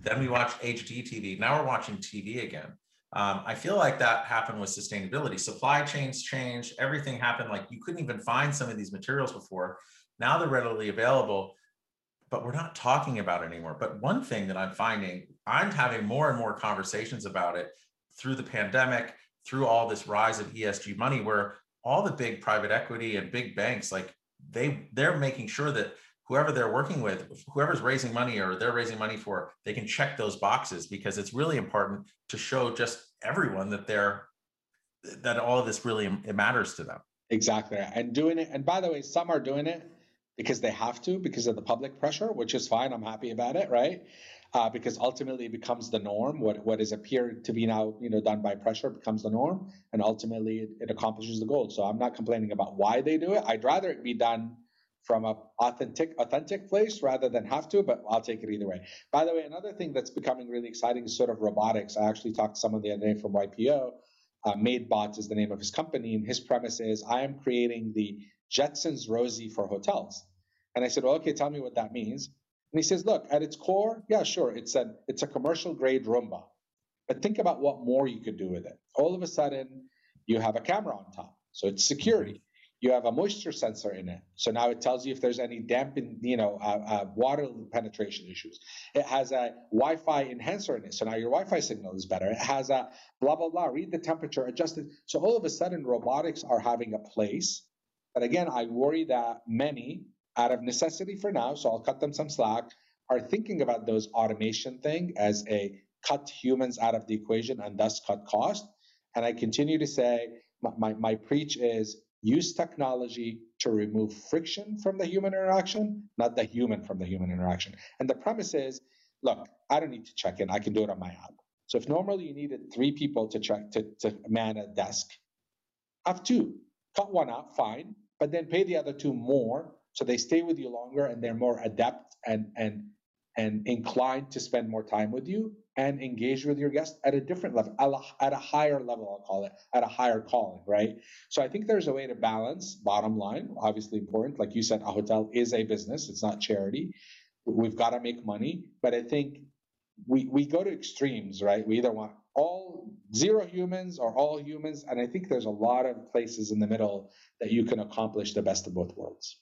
then we watched HD TV, now we're watching TV again. Um, I feel like that happened with sustainability. Supply chains changed, everything happened. Like you couldn't even find some of these materials before. Now they're readily available, but we're not talking about it anymore. But one thing that I'm finding, I'm having more and more conversations about it through the pandemic, through all this rise of ESG money, where all the big private equity and big banks, like they they're making sure that whoever they're working with, whoever's raising money or they're raising money for, they can check those boxes because it's really important to show just everyone that they're that all of this really it matters to them. Exactly. And doing it, and by the way, some are doing it because they have to because of the public pressure, which is fine. I'm happy about it, right? Uh, because ultimately it becomes the norm. What what is appeared to be now, you know, done by pressure becomes the norm, and ultimately it, it accomplishes the goal. So I'm not complaining about why they do it. I'd rather it be done from a authentic authentic place rather than have to, but I'll take it either way. By the way, another thing that's becoming really exciting is sort of robotics. I actually talked to someone the other day from YPO. Uh, Maidbot is the name of his company, and his premise is I am creating the Jetsons Rosie for hotels. And I said, well, okay, tell me what that means. And he says, look, at its core, yeah, sure, it's a it's a commercial grade Roomba. But think about what more you could do with it. All of a sudden, you have a camera on top. So it's security. You have a moisture sensor in it. So now it tells you if there's any damp in, you know, uh, uh, water penetration issues. It has a Wi-Fi enhancer in it. So now your Wi-Fi signal is better. It has a blah, blah, blah, read the temperature, adjust it. So all of a sudden, robotics are having a place but again, I worry that many, out of necessity for now, so I'll cut them some slack, are thinking about those automation thing as a cut humans out of the equation and thus cut cost. And I continue to say my, my, preach is use technology to remove friction from the human interaction, not the human from the human interaction. And the premise is, look, I don't need to check in. I can do it on my app. So if normally you needed three people to check to, to man a desk, have two. Cut one out, fine but then pay the other two more so they stay with you longer and they're more adept and and and inclined to spend more time with you and engage with your guests at a different level, at a higher level, I'll call it, at a higher calling, right? So I think there's a way to balance, bottom line, obviously important. Like you said, a hotel is a business, it's not charity. We've got to make money. But I think we, we go to extremes, right? We either want all zero humans or all humans. And I think there's a lot of places in the middle that you can accomplish the best of both worlds.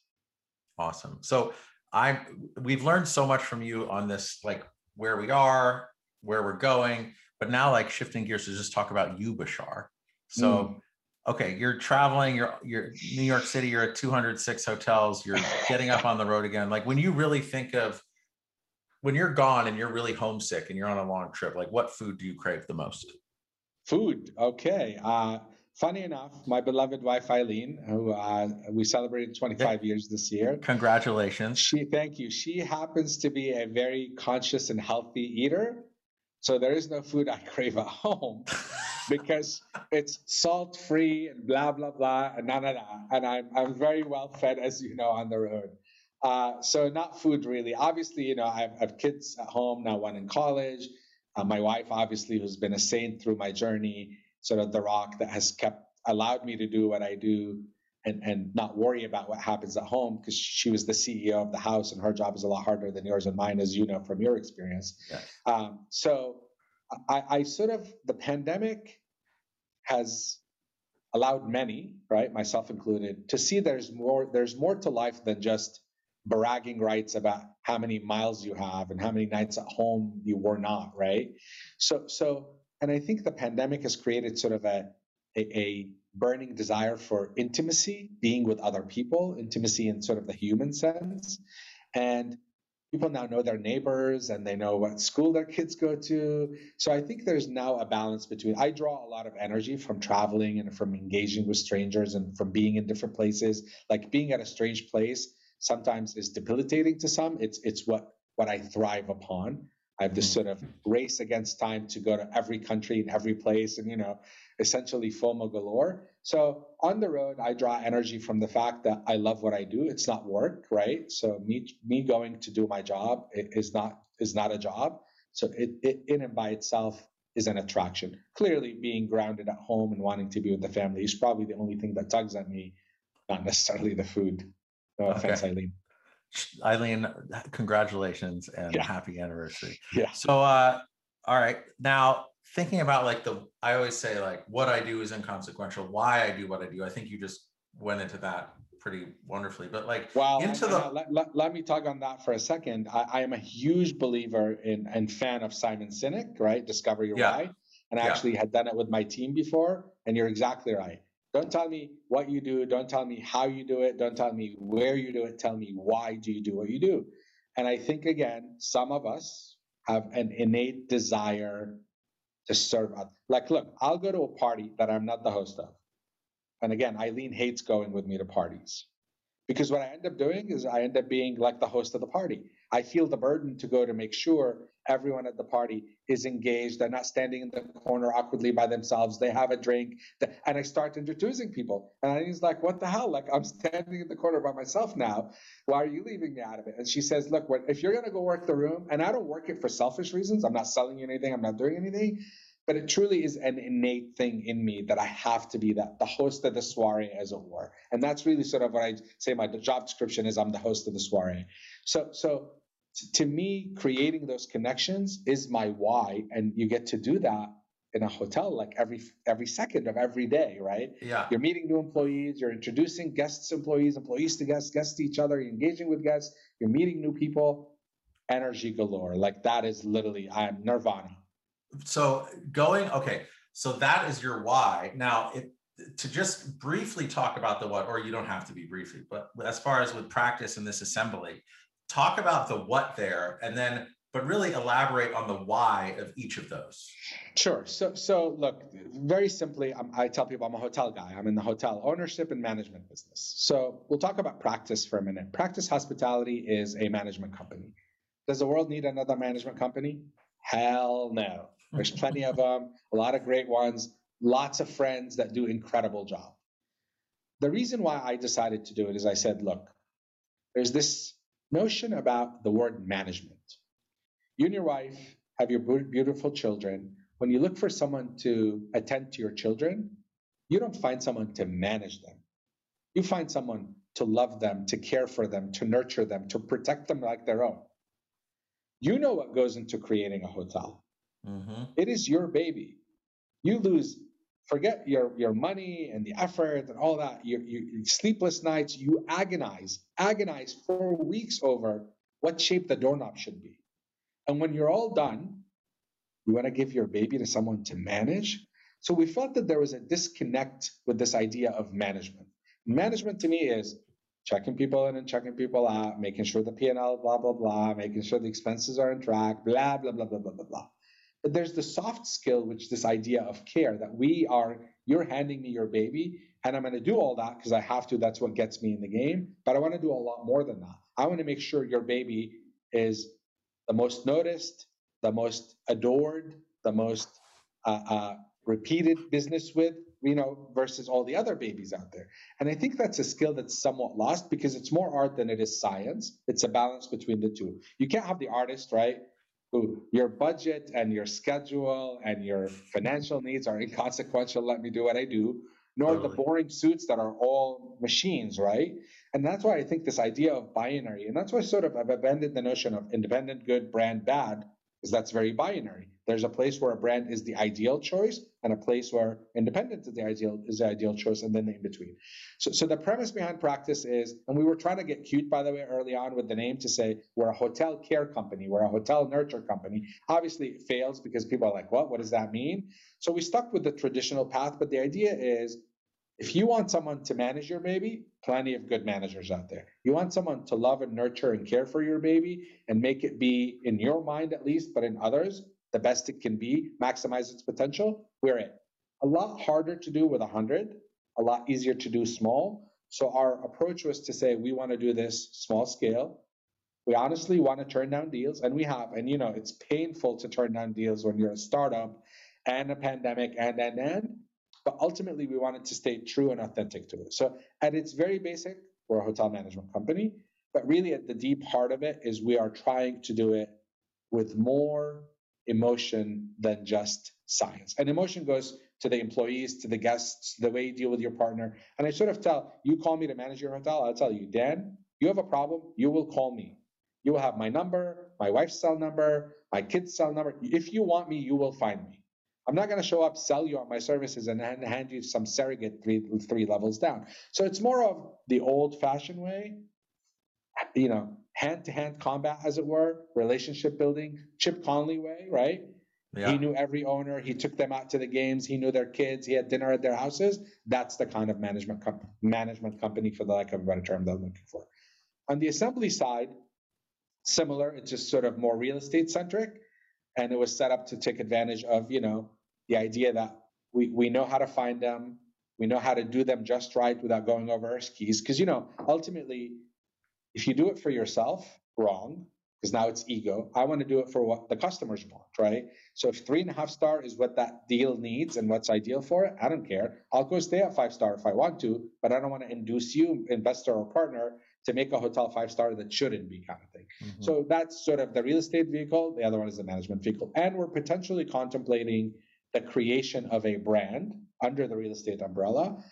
Awesome. So I we've learned so much from you on this, like where we are, where we're going, but now like shifting gears to just talk about you, Bashar. So mm. okay, you're traveling, you're you're New York City, you're at 206 hotels, you're getting up on the road again. Like when you really think of when you're gone and you're really homesick and you're on a long trip, like what food do you crave the most? Food. Okay. Uh, funny enough, my beloved wife Eileen, who uh, we celebrated 25 years this year. Congratulations. She, thank you. She happens to be a very conscious and healthy eater. So there is no food I crave at home because it's salt free and blah, blah, blah, and none of that. And I'm, I'm very well fed, as you know, on the road. Uh, so not food really. Obviously, you know, I have, I have kids at home now, one in college. Uh, my wife, obviously, who's been a saint through my journey, sort of the rock that has kept allowed me to do what I do. and and not worry about what happens at home because she was the CEO of the house and her job is a lot harder than yours and mine, as you know from your experience. Um, so I, I sort of the pandemic has allowed many, right, myself included, to see there's more there's more to life than just bragging rights about how many miles you have and how many nights at home you were not, right? So so and I think the pandemic has created sort of a a, a burning desire for intimacy, being with other people, intimacy in sort of the human sense. And people now know their neighbors and they know what school their kids go to. So I think there's now a balance between I draw a lot of energy from traveling and from engaging with strangers and from being in different places. Like being at a strange place sometimes is debilitating to some. It's it's what what I thrive upon. I have this mm. sort of race against time to go to every country and every place and you know essentially FOMO galore. So on the road, I draw energy from the fact that I love what I do. It's not work, right? So me me going to do my job is not is not a job. So it, it in and by itself is an attraction. Clearly, being grounded at home and wanting to be with the family is probably the only thing that tugs at me, not necessarily the food. No okay. offense, Eileen. Eileen, congratulations and yeah. happy anniversary. Yeah. So, uh, all right, now thinking about like the i always say like what i do is inconsequential why i do what i do i think you just went into that pretty wonderfully but like well into the let, let, let, me talk on that for a second i, I am a huge believer in and fan of simon sinek right discover your yeah. why and i yeah. actually had done it with my team before and you're exactly right don't tell me what you do don't tell me how you do it don't tell me where you do it tell me why do you do what you do and i think again some of us have an innate desire to serve others. Like, look, I'll go to a party that I'm not the host of. And again, Eileen hates going with me to parties because what I end up doing is I end up being like the host of the party. I feel the burden to go to make sure everyone at the party is engaged. They're not standing in the corner awkwardly by themselves. They have a drink. And I start introducing people. And he's like, what the hell? Like, I'm standing in the corner by myself now. Why are you leaving me out of it? And she says, look, if you're going to go work the room, and I don't work it for selfish reasons, I'm not selling you anything, I'm not doing anything. But it truly is an innate thing in me that I have to be that the host of the soiree, as it were. And that's really sort of what I say my job description is I'm the host of the soiree. So so to me, creating those connections is my why, and you get to do that in a hotel like every every second of every day, right? Yeah. You're meeting new employees, you're introducing guests, employees, employees to guests, guests to each other, you're engaging with guests, you're meeting new people, energy galore. Like that is literally I'm nirvana. So going okay, so that is your why. Now, it, to just briefly talk about the what, or you don't have to be briefly, but as far as with practice in this assembly, talk about the what there and then but really elaborate on the why of each of those. Sure. So so look very simply I'm, i tell people i'm a hotel guy. I'm in the hotel ownership and management business. So we'll talk about Practis for a minute. Practis hospitality is a management company. Does the world need another management company? Hell no. There's plenty of them a lot of great ones lots of friends that do incredible job. The reason why i decided to do it is i said look there's this notion about the word management. You and your wife have your beautiful children. When you look for someone to attend to your children, you don't find someone to manage them. You find someone to love them, to care for them, to nurture them, to protect them like their own. You know what goes into creating a hotel. Mm-hmm. It is your baby. You lose forget your your money and the effort and all that. Your, your sleepless nights you agonize agonize for weeks over what shape the doorknob should be. And when you're all done you want to give your baby to someone to manage. So we felt that there was a disconnect with this idea of management. Management to me is checking people in and checking people out making sure the p&l blah blah blah making sure the expenses are on track blah blah blah blah blah blah blah there's the soft skill, which this idea of care that we are, you're handing me your baby, and I'm going to do all that because I have to. That's what gets me in the game. But I want to do a lot more than that. I want to make sure your baby is the most noticed, the most adored, the most uh, uh, repeated business with, you know, versus all the other babies out there. And I think that's a skill that's somewhat lost because it's more art than it is science. It's a balance between the two. You can't have the artist, right? Who your budget and your schedule and your financial needs are inconsequential. Let me do what I do. nor totally. the boring suits that are all machines, right? And that's why I think this idea of binary, and that's why sort of I've abandoned the notion of independent, good, brand, bad, is that's very binary. There's a place where a brand is the ideal choice and a place where independent is the ideal is the ideal choice and then the in between. So, so the premise behind Practis is, and we were trying to get cute by the way early on with the name to say we're a hotel care company, we're a hotel nurture company. Obviously it fails because people are like, what? What does that mean? So we stuck with the traditional path, but the idea is if you want someone to manage your baby, plenty of good managers out there. You want someone to love and nurture and care for your baby and make it be, in your mind at least, but in others, the best it can be, maximize its potential, we're in. A lot harder to do with 100, a lot easier to do small. So our approach was to say, we want to do this small scale. We honestly want to turn down deals, and we have. And you know, it's painful to turn down deals when you're a startup and a pandemic and and and but ultimately we wanted to stay true and authentic to it. So at its very basic, we're a hotel management company, but really at the deep heart of it is we are trying to do it with more emotion than just science. And emotion goes to the employees, to the guests, the way you deal with your partner. And I sort of tell you call me to manage your hotel, I'll tell you, Dan, you have a problem, you will call me. You will have my number, my wife's cell number, my kid's cell number. If you want me, you will find me. I'm not going to show up, sell you on my services, and hand you some surrogate three three levels down. So it's more of the old-fashioned way, you know, hand-to-hand combat, as it were, relationship building, Chip Conley way, right? Yeah. He knew every owner. He took them out to the games. He knew their kids. He had dinner at their houses. That's the kind of management com- management company, for the lack of a better term, that I'm looking for. On the assembly side, similar. It's just sort of more real estate centric, and it was set up to take advantage of you know the idea that we, we know how to find them, we know how to do them just right without going over our skis. Because, you know, ultimately, if you do it for yourself, wrong, because now it's ego. I want to do it for what the customers want, right? So if three and a half star is what that deal needs and what's ideal for it, I don't care. I'll go stay at five star if I want to, but I don't want to induce you, investor or partner, to make a hotel five star that shouldn't be kind of thing. Mm-hmm. So that's sort of the real estate vehicle. The other one is the management vehicle. And we're potentially contemplating the creation of a brand under the real estate umbrella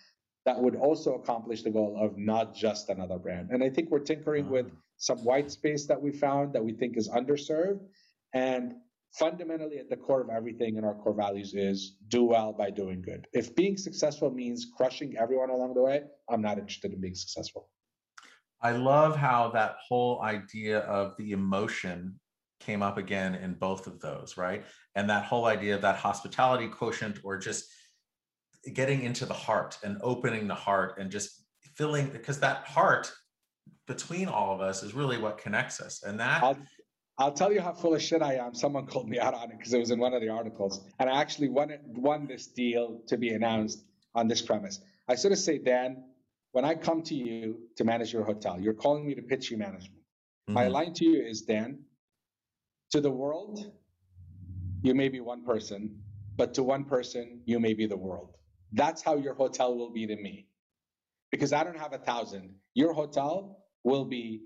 that would also accomplish the goal of not just another brand. And I think we're tinkering with some white space that we found that we think is underserved. And fundamentally, at the core of everything in our core values is do well by doing good. If being successful means crushing everyone along the way, I'm not interested in being successful. I love how that whole idea of the emotion came up again in both of those, right? And that whole idea of that hospitality quotient or just getting into the heart and opening the heart and just filling because that heart between all of us is really what connects us. And that I'll, I'll tell you how full of shit I am. Someone called me out on it because it was in one of the articles. And I actually won it, won this deal to be announced on this premise. I sort of say, Dan, when I come to you to manage your hotel, you're calling me to pitch you management. Mm-hmm. My line to you is, Dan, to the world, you may be one person, but to one person, you may be the world. That's how your hotel will be to me. Because I don't have a thousand. Your hotel will be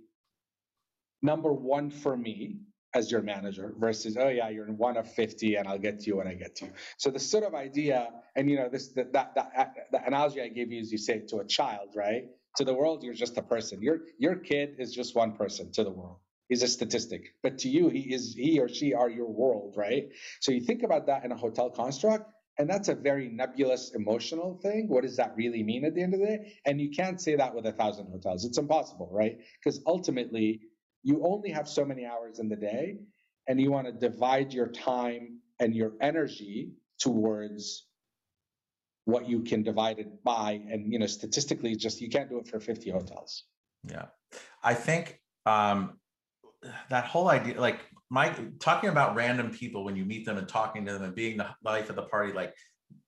number one for me as your manager versus, oh yeah, you're in one of 50 and I'll get to you when I get to you. So the sort of idea, and you know, this that that, that uh, the analogy I give you is you say to a child, right? To the world, you're just a person. Your your kid is just one person to the world he's a statistic but to you he is he or she are your world right so you think about that in a hotel construct and that's a very nebulous emotional thing. What does that really mean at the end of the day? And you can't say that with a thousand hotels. It's impossible right? Because ultimately you only have so many hours in the day and you want to divide your time and your energy towards what you can divide it by. And you know statistically just you can't do it for 50 hotels. Yeah. I think um that whole idea, like Mike, talking about random people when you meet them and talking to them and being the life of the party, like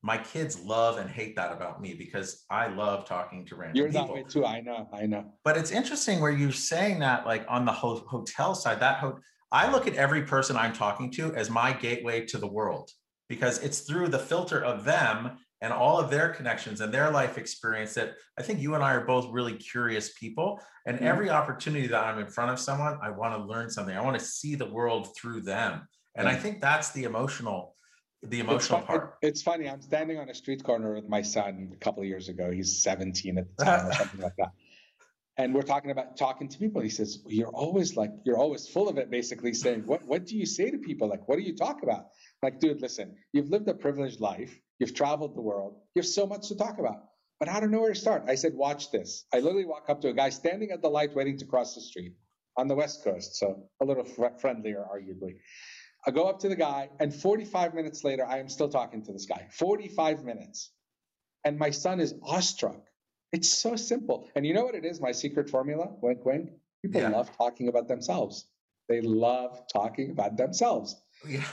my kids love and hate that about me because I love talking to random You're people. that way too. I know. I know. But it's interesting where you're saying that, like on the ho- hotel side, that ho- I look at every person I'm talking to as my gateway to the world because it's through the filter of them and all of their connections and their life experience that I think you and I are both really curious people. And mm-hmm. every opportunity that I'm in front of someone, I want to learn something. I want to see the world through them. And I think that's the emotional the emotional it's part. It, it's funny. I'm standing on a street corner with my son a couple of years ago. He's 17 at the time or something like that. And we're talking about talking to people. He says, You're always like, you're always full of it, basically saying, What what do you say to people? Like, what do you talk about? Like, dude, listen, you've lived a privileged life, you've traveled the world, you have so much to talk about. But I don't know where to start. I said, Watch this. I literally walk up to a guy standing at the light waiting to cross the street on the West Coast, so a little fr- friendlier, arguably. I go up to the guy, and 45 minutes later, I am still talking to this guy. 45 minutes. And my son is awestruck. It's so simple. And you know what it is? My secret formula? Wink, wink. People Yeah. love talking about themselves. They love talking about themselves. Yeah.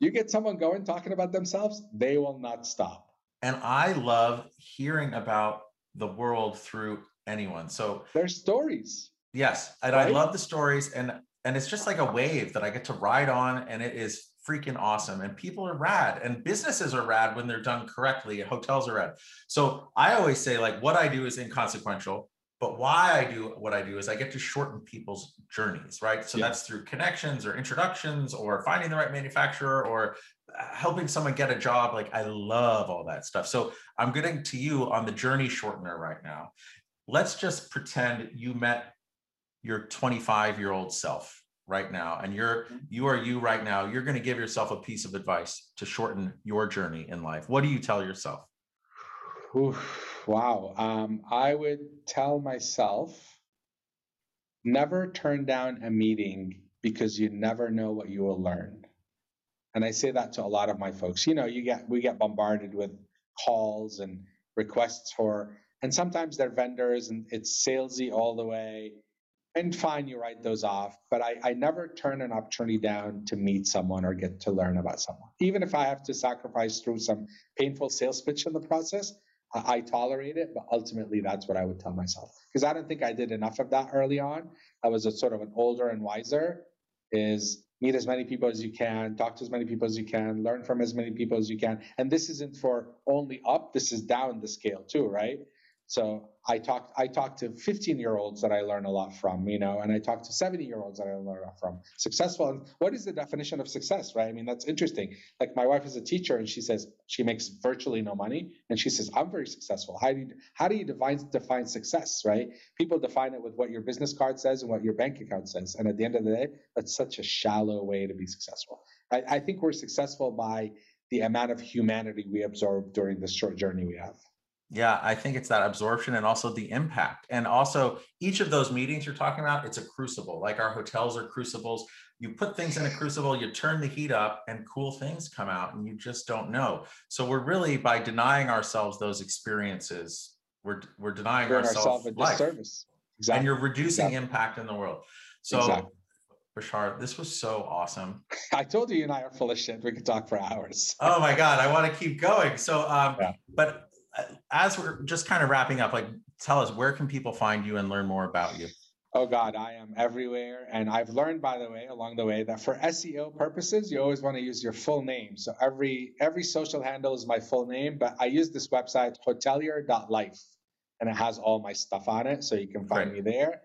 You get someone going talking about themselves, they will not stop. And I love hearing about the world through anyone. So Their stories. yes, and I love the stories and and it's just like a wave that I get to ride on and it is freaking awesome. And people are rad and businesses are rad when they're done correctly. and Hotels are rad. So I always say like what I do is inconsequential, but why I do what I do is I get to shorten people's journeys, right? So Yeah. that's through connections or introductions or finding the right manufacturer or uh, helping someone get a job. Like I love all that stuff. So I'm getting to you on the journey shortener right now. Let's just pretend you met your 25 year old self right now and you're you are you right now you're going to give yourself a piece of advice to shorten your journey in life what do you tell yourself Oof, wow. Um, I would tell myself never turn down a meeting because you never know what you will learn. And I say that to a lot of my folks. You know, you get we get bombarded with calls and requests for, and sometimes they're vendors and it's salesy all the way. And fine, you write those off. But I, I never turn an opportunity down to meet someone or get to learn about someone. Even if I have to sacrifice through some painful sales pitch in the process, I, tolerate it. But ultimately, that's what I would tell myself. Because I don't think I did enough of that early on. I was a sort of an older and wiser, is meet as many people as you can, talk to as many people as you can, learn from as many people as you can. And this isn't for only up, this is down the scale too, right? So I talked I talked to 15 year olds that I learn a lot from, you know, and I talked to 70 year olds that I learn a lot from. Successful. And what is the definition of success, right? I mean, that's interesting. Like my wife is a teacher and she says she makes virtually no money. And she says, I'm very successful. How do you how do you define define success, right? People define it with what your business card says and what your bank account says. And at the end of the day, that's such a shallow way to be successful. I, I think we're successful by the amount of humanity we absorb during this short journey we have. Yeah, I think it's that absorption and also the impact. And also, each of those meetings you're talking about, it's a crucible. Like our hotels are crucibles. You put things in a crucible, you turn the heat up, and cool things come out, and you just don't know. So we're really by denying ourselves those experiences, we're we're denying Doing ourselves ourselves a life, disservice. and you're reducing Exactly. impact in the world. So, Exactly. Bashar, this was so awesome. I told you you and I are full of shit. We could talk for hours. Oh my God, I want to keep going. So, um, Yeah. but as we're just kind of wrapping up, like, tell us where can people find you and learn more about you? Oh God, I am everywhere. And I've learned, by the way, along the way, that for SEO purposes, you always want to use your full name. So every every social handle is my full name, but I use this website, hotelier.life, and it has all my stuff on it. So you can find Great. me there.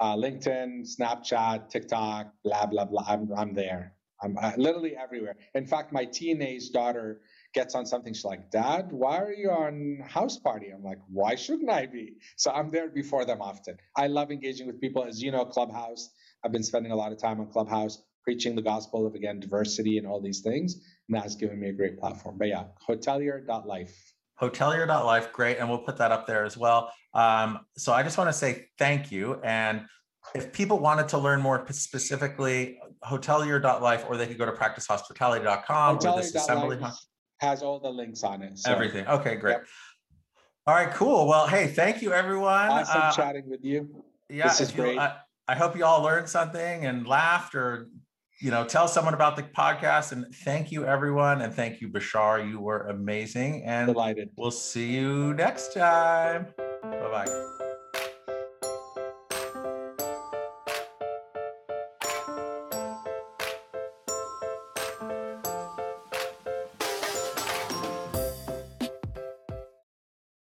Uh, LinkedIn, Snapchat, TikTok, blah, blah, blah. I'm, I'm there. I'm uh, literally everywhere. In fact, my teenage daughter gets on something. She's like, Dad, why are you on Houseparty? I'm like, why shouldn't I be? So I'm there before them often. I love engaging with people. As you know, Clubhouse, I've been spending a lot of time on Clubhouse, preaching the gospel of, again, diversity and all these things. And that's given me a great platform. But yeah, hotelier.life. Hotelier.life, great. And we'll put that up there as well. Um, so I just want to say thank you. And if people wanted to learn more specifically, hotelier.life, or they could go to practicehospitality.com or this assembly. Has all the links on it. So Everything. Okay, great. Yep. All right, cool. Well, hey, thank you, everyone. awesome Uh, chatting with you. yeah, This is great. I, I hope you all learned something and laughed or you know tell someone about the podcast and thank you everyone and thank you bashar you were amazing and Delighted. we'll see you next time bye bye